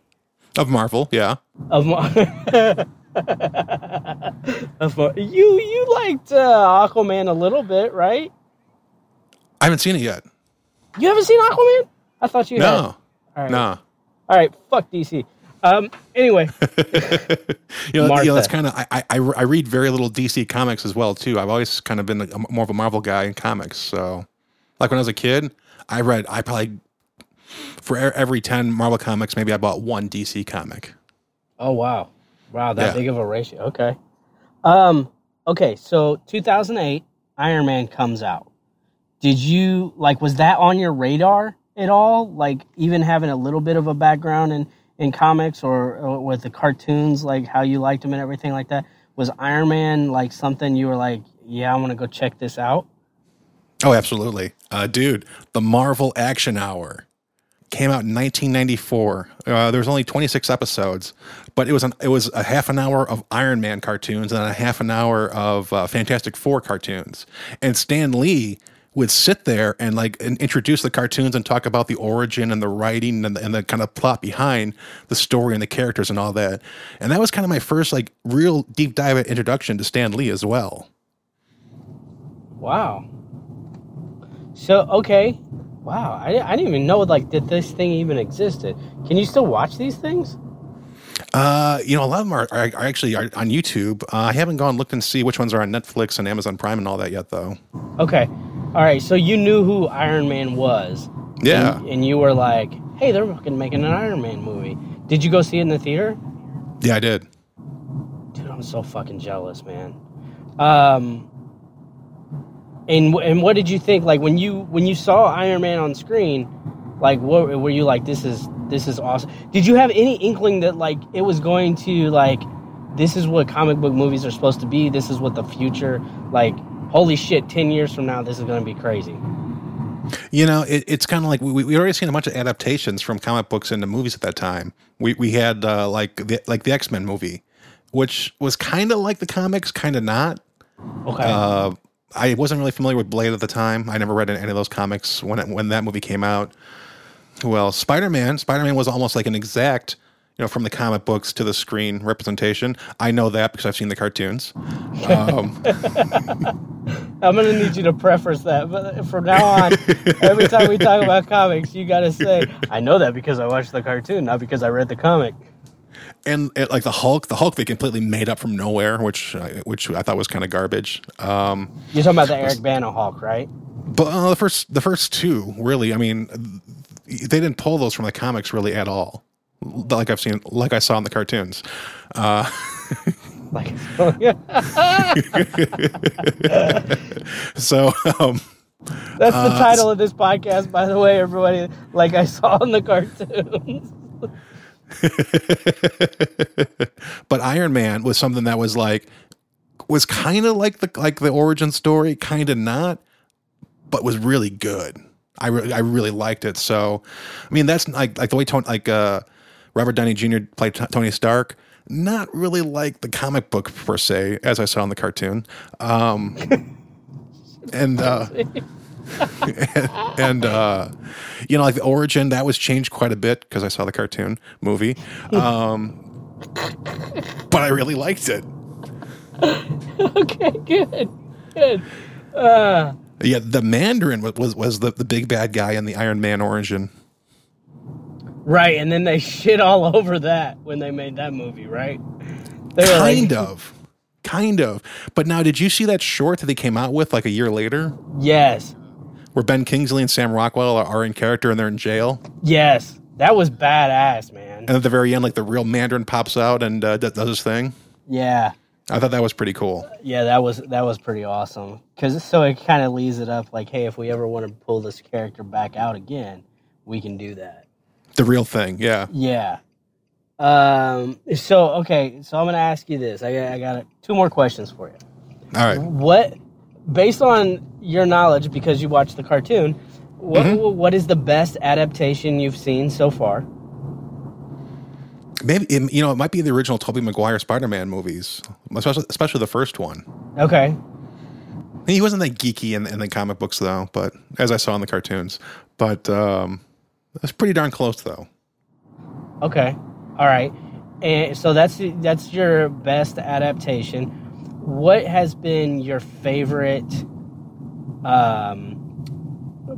Of Marvel, yeah. Of Mar- of Mar- you you liked uh, Aquaman a little bit, right? I haven't seen it yet. You haven't seen Aquaman? I thought you had. No, All right. no. All right, fuck DC. Um. Anyway, You know, you know that's kind of I, I I read very little DC comics as well too. I've always kind of been a, more of a Marvel guy in comics. So, like when I was a kid, I read I probably for every ten Marvel comics, maybe I bought one DC comic. oh wow, wow, that Yeah. big of a ratio. Okay. Um. Okay, so 2008, Iron Man comes out. Did you like? Was that on your radar at all? Like even having a little bit of a background in in comics or, or with the cartoons, like how you liked them and everything like that. Was Iron Man like something you were like, yeah, I want to go check this out? Oh, absolutely, uh, dude. The Marvel Action Hour came out in 1994. Uh, there was only 26 episodes, but it was an it was a half an hour of Iron Man cartoons and a half an hour of uh, Fantastic Four cartoons. And Stan Lee would sit there and like and introduce the cartoons and talk about the origin and the writing and the, and the kind of plot behind the story and the characters and all that. And that was kind of my first like real deep dive introduction to Stan Lee as well. Wow. So okay, wow. I, I didn't even know like that this thing even existed. Can you still watch these things? Uh, you know, a lot of them are, are, are actually are on YouTube. Uh, I haven't gone looked and see which ones are on Netflix and Amazon Prime and all that yet, though. Okay, all right. So you knew who Iron Man was. Yeah. And, and you were like, hey, they're fucking making an Iron Man movie. Did you go see it in the theater? Yeah, I did. Dude, I'm so fucking jealous, man. Um. And and what did you think? Like when you when you saw Iron Man on screen, like what were you like? This is this is awesome. Did you have any inkling that like it was going to like this is what comic book movies are supposed to be? This is what the future like. Holy shit! Ten years from now, this is going to be crazy. You know, it, it's kind of like we we already seen a bunch of adaptations from comic books into movies at that time. We we had uh, like the like the X Men movie, which was kind of like the comics, kind of not. Okay. Uh, I wasn't really familiar with Blade at the time. I never read any of those comics when it, when that movie came out. Well, Spider Man, Spider Man was almost like an exact, you know, from the comic books to the screen representation. I know that because I've seen the cartoons. Um, I'm gonna need you to preface that, but from now on, every time we talk about comics, you gotta say, "I know that because I watched the cartoon, not because I read the comic." And it, like the Hulk, the Hulk they completely made up from nowhere, which I- which I thought was kind of garbage. Um, You're talking about the Eric Bana Hulk, right? but uh, the first the first two really, I mean, they didn't pull those from the comics really at all. like I've seen, like I saw in the cartoons. Uh, like, so um, That's the uh, title of this podcast, by the way, everybody. Like I saw in the cartoons. but Iron Man was something that was like was kind of like the like the origin story, kind of not, but was really good. I really I really liked it. So, I mean, that's like like the way Tony like uh, Robert Downey Jr. played T- Tony Stark. Not really like the comic book per se, as I saw in the cartoon. Um, and uh, and uh, you know, like the origin that was changed quite a bit because I saw the cartoon movie. Um, but I really liked it. okay, good, good. Uh, Yeah, the Mandarin was was, was the, the big bad guy in the Iron Man origin. right, and then they shit all over that when they made that movie, right? They were like- Kind of. Kind of. But now did you see that short that they came out with like a year later? Yes. Where Ben Kingsley and Sam Rockwell are, are in character and they're in jail? Yes, that was badass, man. And at the very end, like the real Mandarin pops out and uh, does his thing. Yeah, I thought that was pretty cool. yeah, that was that was pretty awesome. Because so it kind of leaves it up like, hey, if we ever want to pull this character back out again, we can do that. The real thing, yeah. Yeah. Um. So okay. So I'm gonna ask you this. I got, I got two more questions for you. All right. What, based on your knowledge, because you watched the cartoon, what Mm-hmm. what is the best adaptation you've seen so far? Maybe it, you know it might be the original Tobey Maguire Spider-Man movies, especially especially the first one. Okay. He wasn't that geeky in, in the comic books though, but as I saw in the cartoons. But um, that's pretty darn close though. Okay. All right. And so that's that's your best adaptation. What has been your favorite um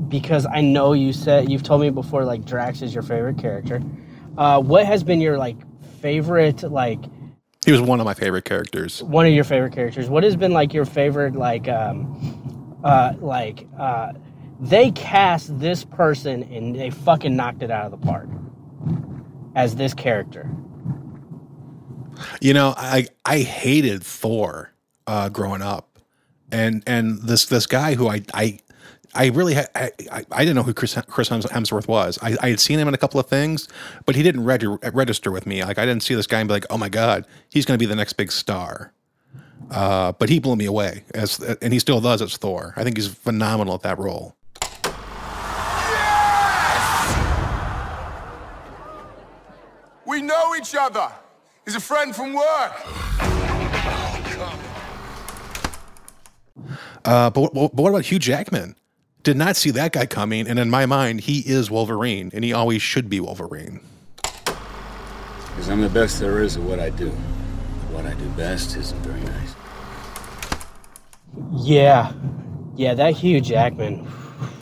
because I know you said you've told me before like Drax is your favorite character. Uh what has been your like favorite like He was one of my favorite characters. one of your favorite characters? What has been like your favorite like um uh like uh they cast this person and they fucking knocked it out of the park as this character. You know, I I hated Thor uh, growing up, and and this this guy who I I. I really I I didn't know who Chris, Chris Hemsworth was. I, I had seen him in a couple of things, but he didn't reg- register with me. Like I didn't see this guy and be like, oh my god, he's going to be the next big star. Uh, but he blew me away as, and he still does as Thor. I think he's phenomenal at that role. We know each other. He's a friend from work. Uh, but, what- but what about Hugh Jackman? Did not see that guy coming, and in my mind, he is Wolverine, and he always should be Wolverine. Because I'm the best there is at what I do. What I do best isn't very nice. Yeah, yeah, that Hugh Jackman.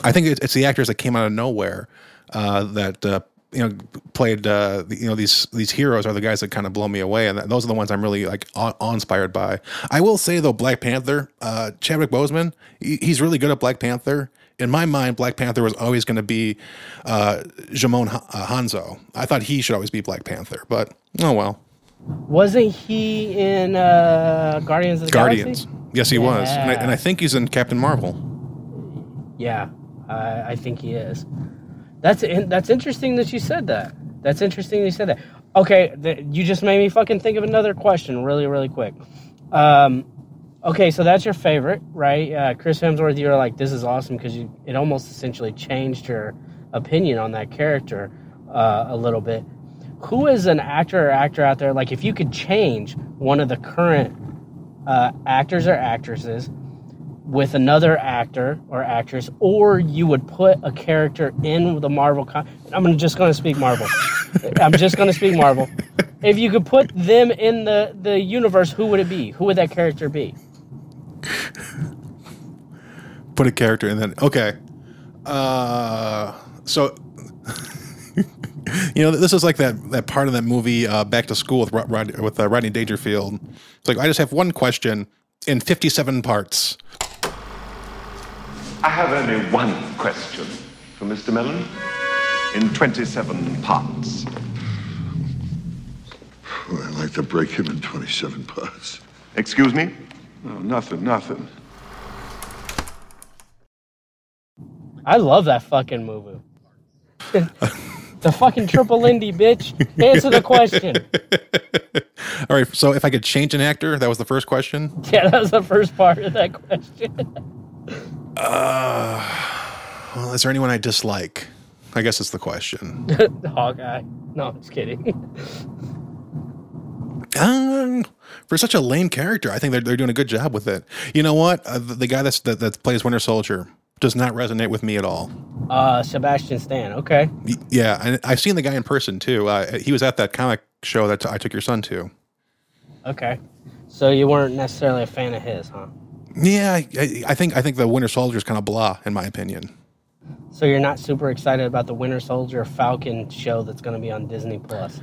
I think it's, it's the actors that came out of nowhere uh, that uh, you know played uh, you know these these heroes are the guys that kind of blow me away, and those are the ones I'm really like awe, awe-inspired by. I will say though, Black Panther, uh, Chadwick Boseman, he, he's really good at Black Panther. In my mind, Black Panther was always going to be uh, Djimon uh, Hounsou. I thought he should always be Black Panther, but oh well. Wasn't he in uh, Guardians of the Guardians. Galaxy? Yes, he was, and I, and I think he's in Captain Marvel. Yeah, I, I think he is. That's in, that's interesting that you said that. That's interesting that you said that. Okay, th- you just made me fucking think of another question really, really quick. Um, okay, so that's your favorite, right? Uh, Chris Hemsworth, you're like, this is awesome because it almost essentially changed your opinion on that character uh, a little bit. Who is an actor or actor out there? Like, if you could change one of the current uh, actors or actresses with another actor or actress, or you would put a character in the Marvel. Com- I'm just going to speak Marvel. I'm just going to speak Marvel. If you could put them in the the universe, who would it be? Who would that character be? put a character and then okay uh so you know this is like that that part of that movie uh back to school with Rod, Rod, with uh, rodney dangerfield it's like i just have one question in 57 parts I have only one question for Mr. Melon in 27 parts. Well, I'd like to break him in 27 parts. Excuse me? No, nothing, nothing. I love that fucking movie. the fucking triple Lindy, bitch. Answer the question. All right. So if I could change an actor, that was the first question. Yeah, that was the first part of that question. Uh, well, is there anyone I dislike? I guess it's the question. Hawkeye. No, I'm just kidding. Um, for such a lame character, I think they're, they're doing a good job with it. You know what? Uh, the, the guy that's, that, that plays Winter Soldier does not resonate with me at all. Uh, Sebastian Stan. Okay. Y- Yeah, and I've seen the guy in person too. Uh, he was at that comic show that I took your son to. Okay. So you weren't necessarily a fan of his, huh? Yeah, I, I- think I think the Winter Soldier is kind of blah, in my opinion. So you're not super excited about the Winter Soldier Falcon show that's going to be on Disney Plus?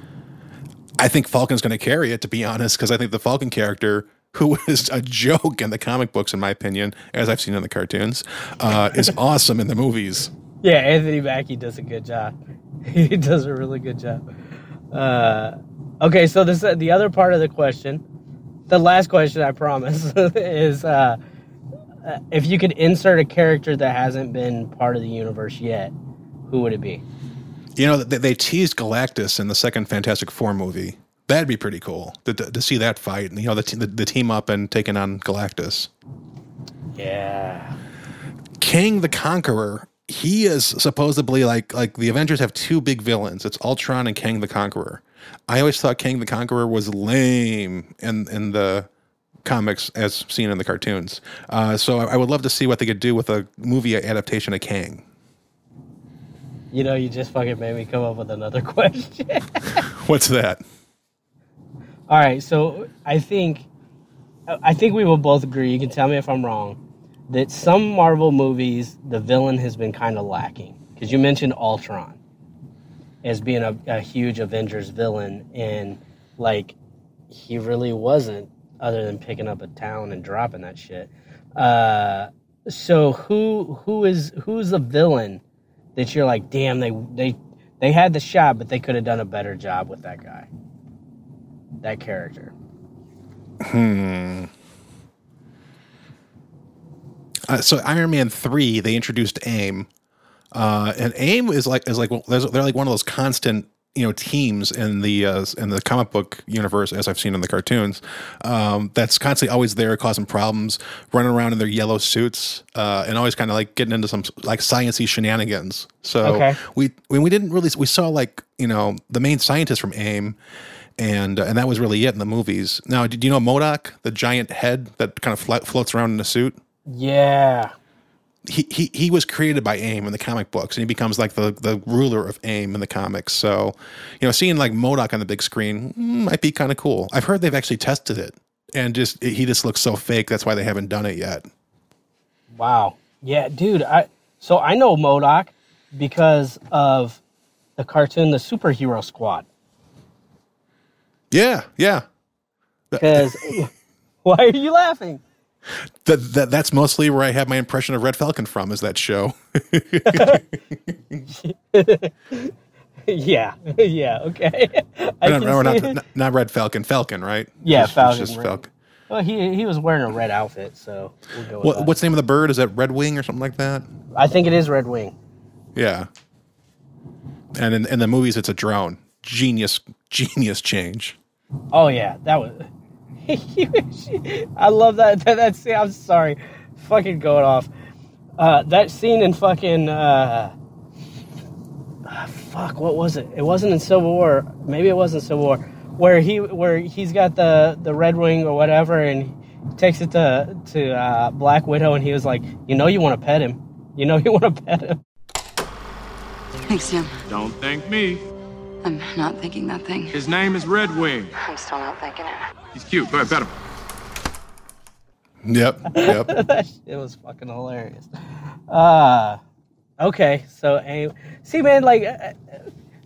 I think Falcon's going to carry it, to be honest, because I think the Falcon character, who is a joke in the comic books, in my opinion, as I've seen in the cartoons, uh, is awesome in the movies. Yeah, Anthony Mackie does a good job. he does a really good job. Uh, okay, so this the other part of the question, the last question, I promise, is uh, if you could insert a character that hasn't been part of the universe yet, who would it be? You know, they, they teased Galactus in the second Fantastic Four movie. That'd be pretty cool to, to, to see that fight. And you know, the, the the team up and taking on Galactus. Yeah. Kang the Conqueror. He is supposedly like like the Avengers have two big villains. It's Ultron and Kang the Conqueror. I always thought Kang the Conqueror was lame in in the comics as seen in the cartoons. Uh, so I, I would love to see what they could do with a movie adaptation of Kang. You know, you just fucking made me come up with another question. What's that? All right, so I think I think we will both agree. You can tell me if I'm wrong. That some Marvel movies, the villain has been kind of lacking. Because you mentioned Ultron as being a, a huge Avengers villain, and like he really wasn't, other than picking up a town and dropping that shit. Uh, so who who is who's the villain that you're like, damn, they they they had the shot, but they could have done a better job with that guy, that character. Hmm. Uh, so Iron Man three, they introduced AIM, uh, and AIM is like is like they're they're like one of those constant you know teams in the uh, in the comic book universe as I've seen in the cartoons. Um, that's constantly always there causing problems, running around in their yellow suits, uh, and always kind of like getting into some like sciency shenanigans. So Okay. we when we didn't really we saw like you know the main scientist from AIM. And uh, and that was really it in the movies. Now, did you know MODOK, the giant head that kind of flo- floats around in a suit? Yeah. He, he he was created by AIM in the comic books, and he becomes like the the ruler of AIM in the comics. So, you know, seeing like MODOK on the big screen mm, might be kind of cool. I've heard they've actually tested it, and just he just looks so fake. That's why they haven't done it yet. Wow. Yeah, dude. I so I know MODOK because of the cartoon, The Superhero Squad. Yeah, yeah. Because why are you laughing? That, that that's mostly where I have my impression of Red Falcon from. Is that show? yeah, yeah. Okay. I no, no, not, not, not Red Falcon. Falcon, right? Yeah, Just- Falcon. Just. Falcon. Well, he he was wearing a red outfit, so we'll What, what's the name of the bird? Is that Red Wing or something like that? I think it is Red Wing. Yeah. And in, in the movies, it's a drone. Genius, genius change. Oh yeah, that was. I love that. That, that scene. I'm sorry, fucking going off. Uh, that scene in fucking. Uh, ah, fuck, what was it? It wasn't in Civil War. Maybe it wasn't Civil War. Where he where he's got the the Red Wing or whatever, and he takes it to to uh, Black Widow, and he was like, you know, you want to pet him. You know, you want to pet him. Thanks, Jim. Don't thank me. I'm not thinking that thing. His name is Red Wing. I'm still not thinking it. He's cute. Go ahead, pet him. Yep, yep. it was fucking hilarious. Uh okay, so hey, see, man, like, uh,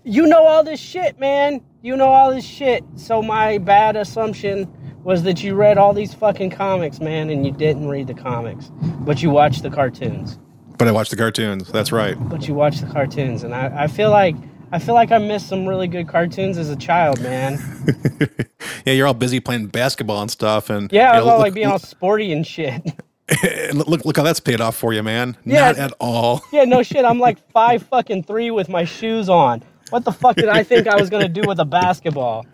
you know all this shit, man. You know all this shit. So my bad assumption was that you read all these fucking comics, man, and you didn't read the comics, but you watched the cartoons. But I watched the cartoons. That's right. But you watched the cartoons, and I, I feel like I feel like I missed some really good cartoons as a child, man. Yeah, you're all busy playing basketball and stuff, and Yeah, I you was know, all look, like being all sporty and shit. look, look, look how that's paid off for you, man. Yeah. Not at all. yeah, no shit. I'm like five fucking three with my shoes on. What the fuck did I think I was gonna do with a basketball?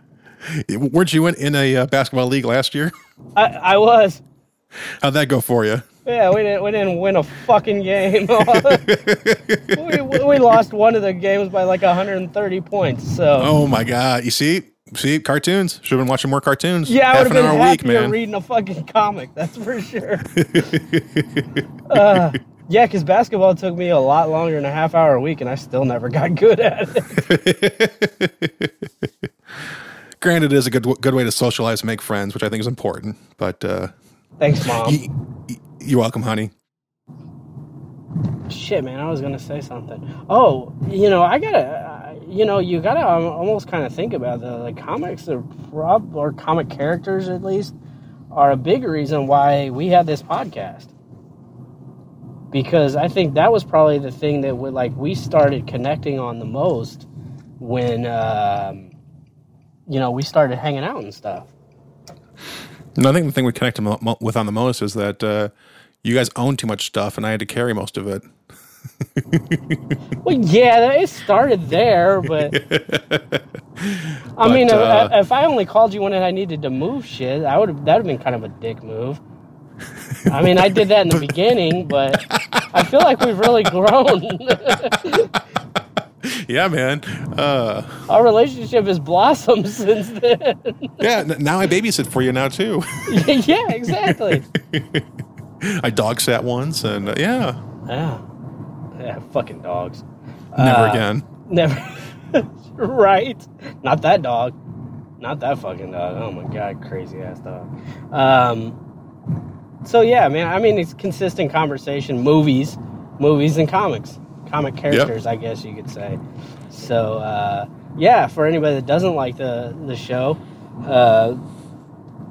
Weren't you in, in a uh, basketball league last year? I, I was. How'd that go for you? Yeah, we didn't we didn't win a fucking game. we, we lost one of the games by like 130 points. So Oh my god! You see, see, cartoons. Should have been watching more cartoons. yeah, I would have been hour a week, man. reading a fucking comic. That's for sure. uh, yeah, because basketball took me a lot longer than a half hour a week, and I still never got good at it. Granted, it is a good good way to socialize, and make friends, which I think is important. But uh, Thanks, mom. y- y- you're welcome, honey. Shit, man, I was gonna say something. Oh, you know, I gotta, uh, you know, you gotta um, almost kind of think about the like comics are prob or comic characters at least are a big reason why we had this podcast. Because I think that was probably the thing that would like we started connecting on the most when, um, you know, we started hanging out and stuff. No, I think the thing we connect mo- mo- with on the most is that uh, you guys own too much stuff, and I had to carry most of it. Well, yeah, it started there, but I mean, But, if, uh, if I only called you when I needed to move shit, I would have that would have been kind of a dick move. I mean, I did that in the beginning, but I feel like we've really grown. yeah, man. Uh, Our relationship has blossomed since then. yeah, now I babysit for you now too. yeah, exactly. I dog sat once, and uh, yeah, Yeah, yeah, fucking dogs. never Uh, again. Never. right. Not that dog. Not that fucking dog. Oh my god, crazy ass dog. Um. So yeah, man. I mean, it's consistent conversation. Movies, movies, and comics. Comic characters, I guess you could say. So uh, yeah, for anybody that doesn't like the the show, uh,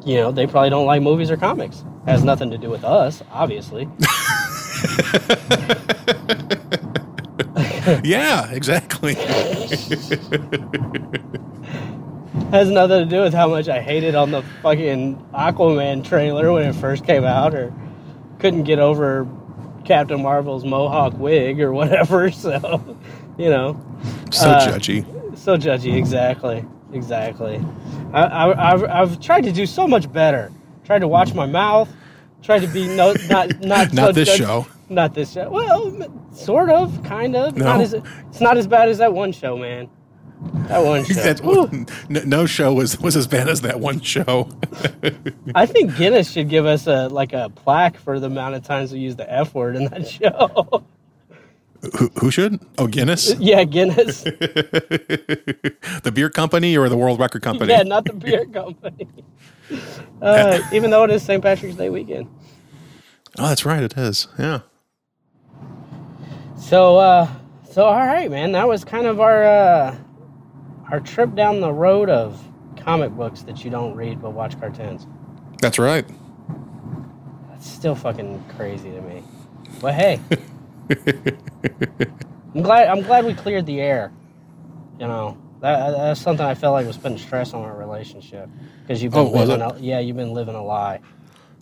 you know, they probably don't like movies or comics. Has nothing to do with us, obviously. yeah, exactly. has nothing to do with how much I hated on the fucking Aquaman trailer when it first came out, or couldn't get over Captain Marvel's mohawk wig or whatever. So, you know, So uh, judgy. so judgy. Exactly, exactly. I, I, I've I've tried to do so much better. Tried to watch my mouth. Tried to be no not not Not so this judge- show. Not this show. Well, sort of, kind of. No. Not as it's not as bad as that one show, man. That one show. That's one, no, no show was was as bad as that one show. I think Guinness should give us a like a plaque for the amount of times we use the F word in that show. who, who should? Oh, Guinness, yeah, Guinness. the beer company or the World Record Company? Yeah, not the beer company. Uh, even though it is St. Patrick's Day weekend. Oh, that's right. It is. Yeah. So, uh, so all right, man. That was kind of our uh, our trip down the road of comic books that you don't read but watch cartoons. That's right. That's still fucking crazy to me. But hey, I'm glad I'm glad we cleared the air. You know, that that's something I felt like was putting stress on our relationship because you've oh, been Oh, living a, yeah you've been living a lie.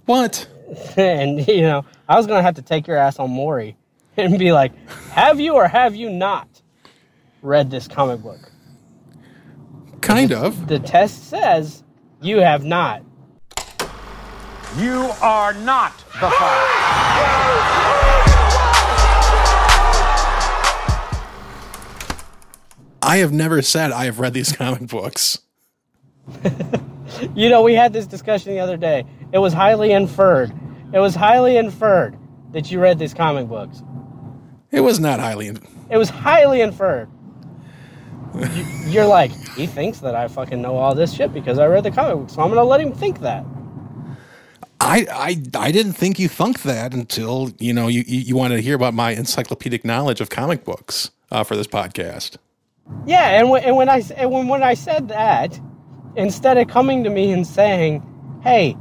What? and you know, I was gonna have to take your ass on Maury and be like, "Have you or have you not read this comic book?" Kind of. The test says you have not. You are not the father. I have never said I have read these comic books. You know, we had this discussion the other day. It was highly inferred. It was highly inferred that you read these comic books. It was not highly. In- It was highly inferred. You- You're like, he thinks that I fucking know all this shit because I read the comic book, so I'm gonna let him think that. I, I I didn't think you thunk that until you know you you, you wanted to hear about my encyclopedic knowledge of comic books uh, for this podcast. Yeah, and when, and when I and when, when I said that, instead of coming to me and saying, "Hey,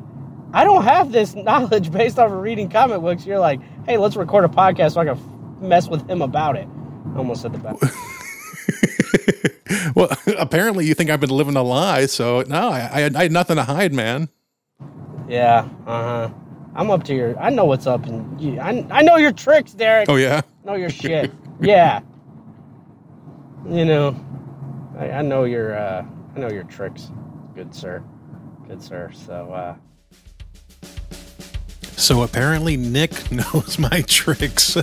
I don't have this knowledge based off of reading comic books," you're like, "Hey, let's record a podcast so I can f- mess with him about it." I almost said the bad. well, apparently you think I've been living a lie. So no, I, I, had, I had nothing to hide, man. Yeah, uh huh. I'm up to your. I know what's up, and you, I I know your tricks, Derek. Oh yeah. know your shit. yeah. You know, I, I know your. uh I know your tricks, good sir, good sir. So. uh So apparently Nick knows my tricks.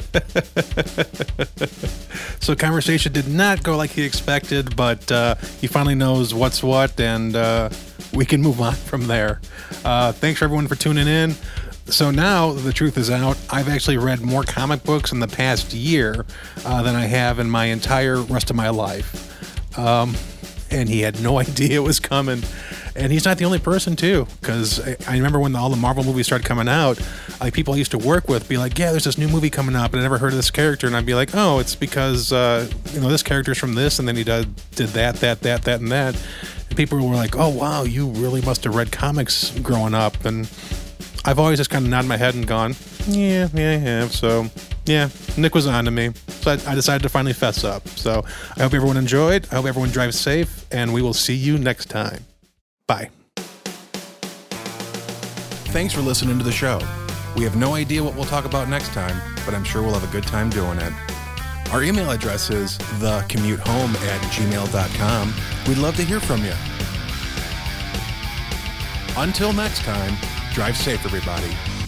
so conversation did not go like he expected, but uh, he finally knows what's what, and uh, we can move on from there. Uh, thanks everyone for tuning in. So now the truth is out. I've actually read more comic books in the past year uh, than I have in my entire rest of my life. Um, and he had no idea it was coming. And he's not the only person too, because I, remember when all the Marvel movies started coming out, like people I used to work with be like, "Yeah, there's this new movie coming up, and I never heard of this character," and I'd be like, "Oh, it's because uh, you know this character's from this, and then he did did that, that, that, that, and that." And people were like, "Oh, wow, you really must have read comics growing up," and I've always just kind of nodded my head and gone, "Yeah, yeah, have." So yeah, Nick was on to me. So I, I decided to finally fess up. So I hope everyone enjoyed. I hope everyone drives safe, and we will see you next time. Bye. Thanks for listening to the show. We have no idea what we'll talk about next time, but I'm sure we'll have a good time doing it. Our email address is thecommutehome at gmail.com. We'd love to hear from you. Until next time, drive safe, everybody.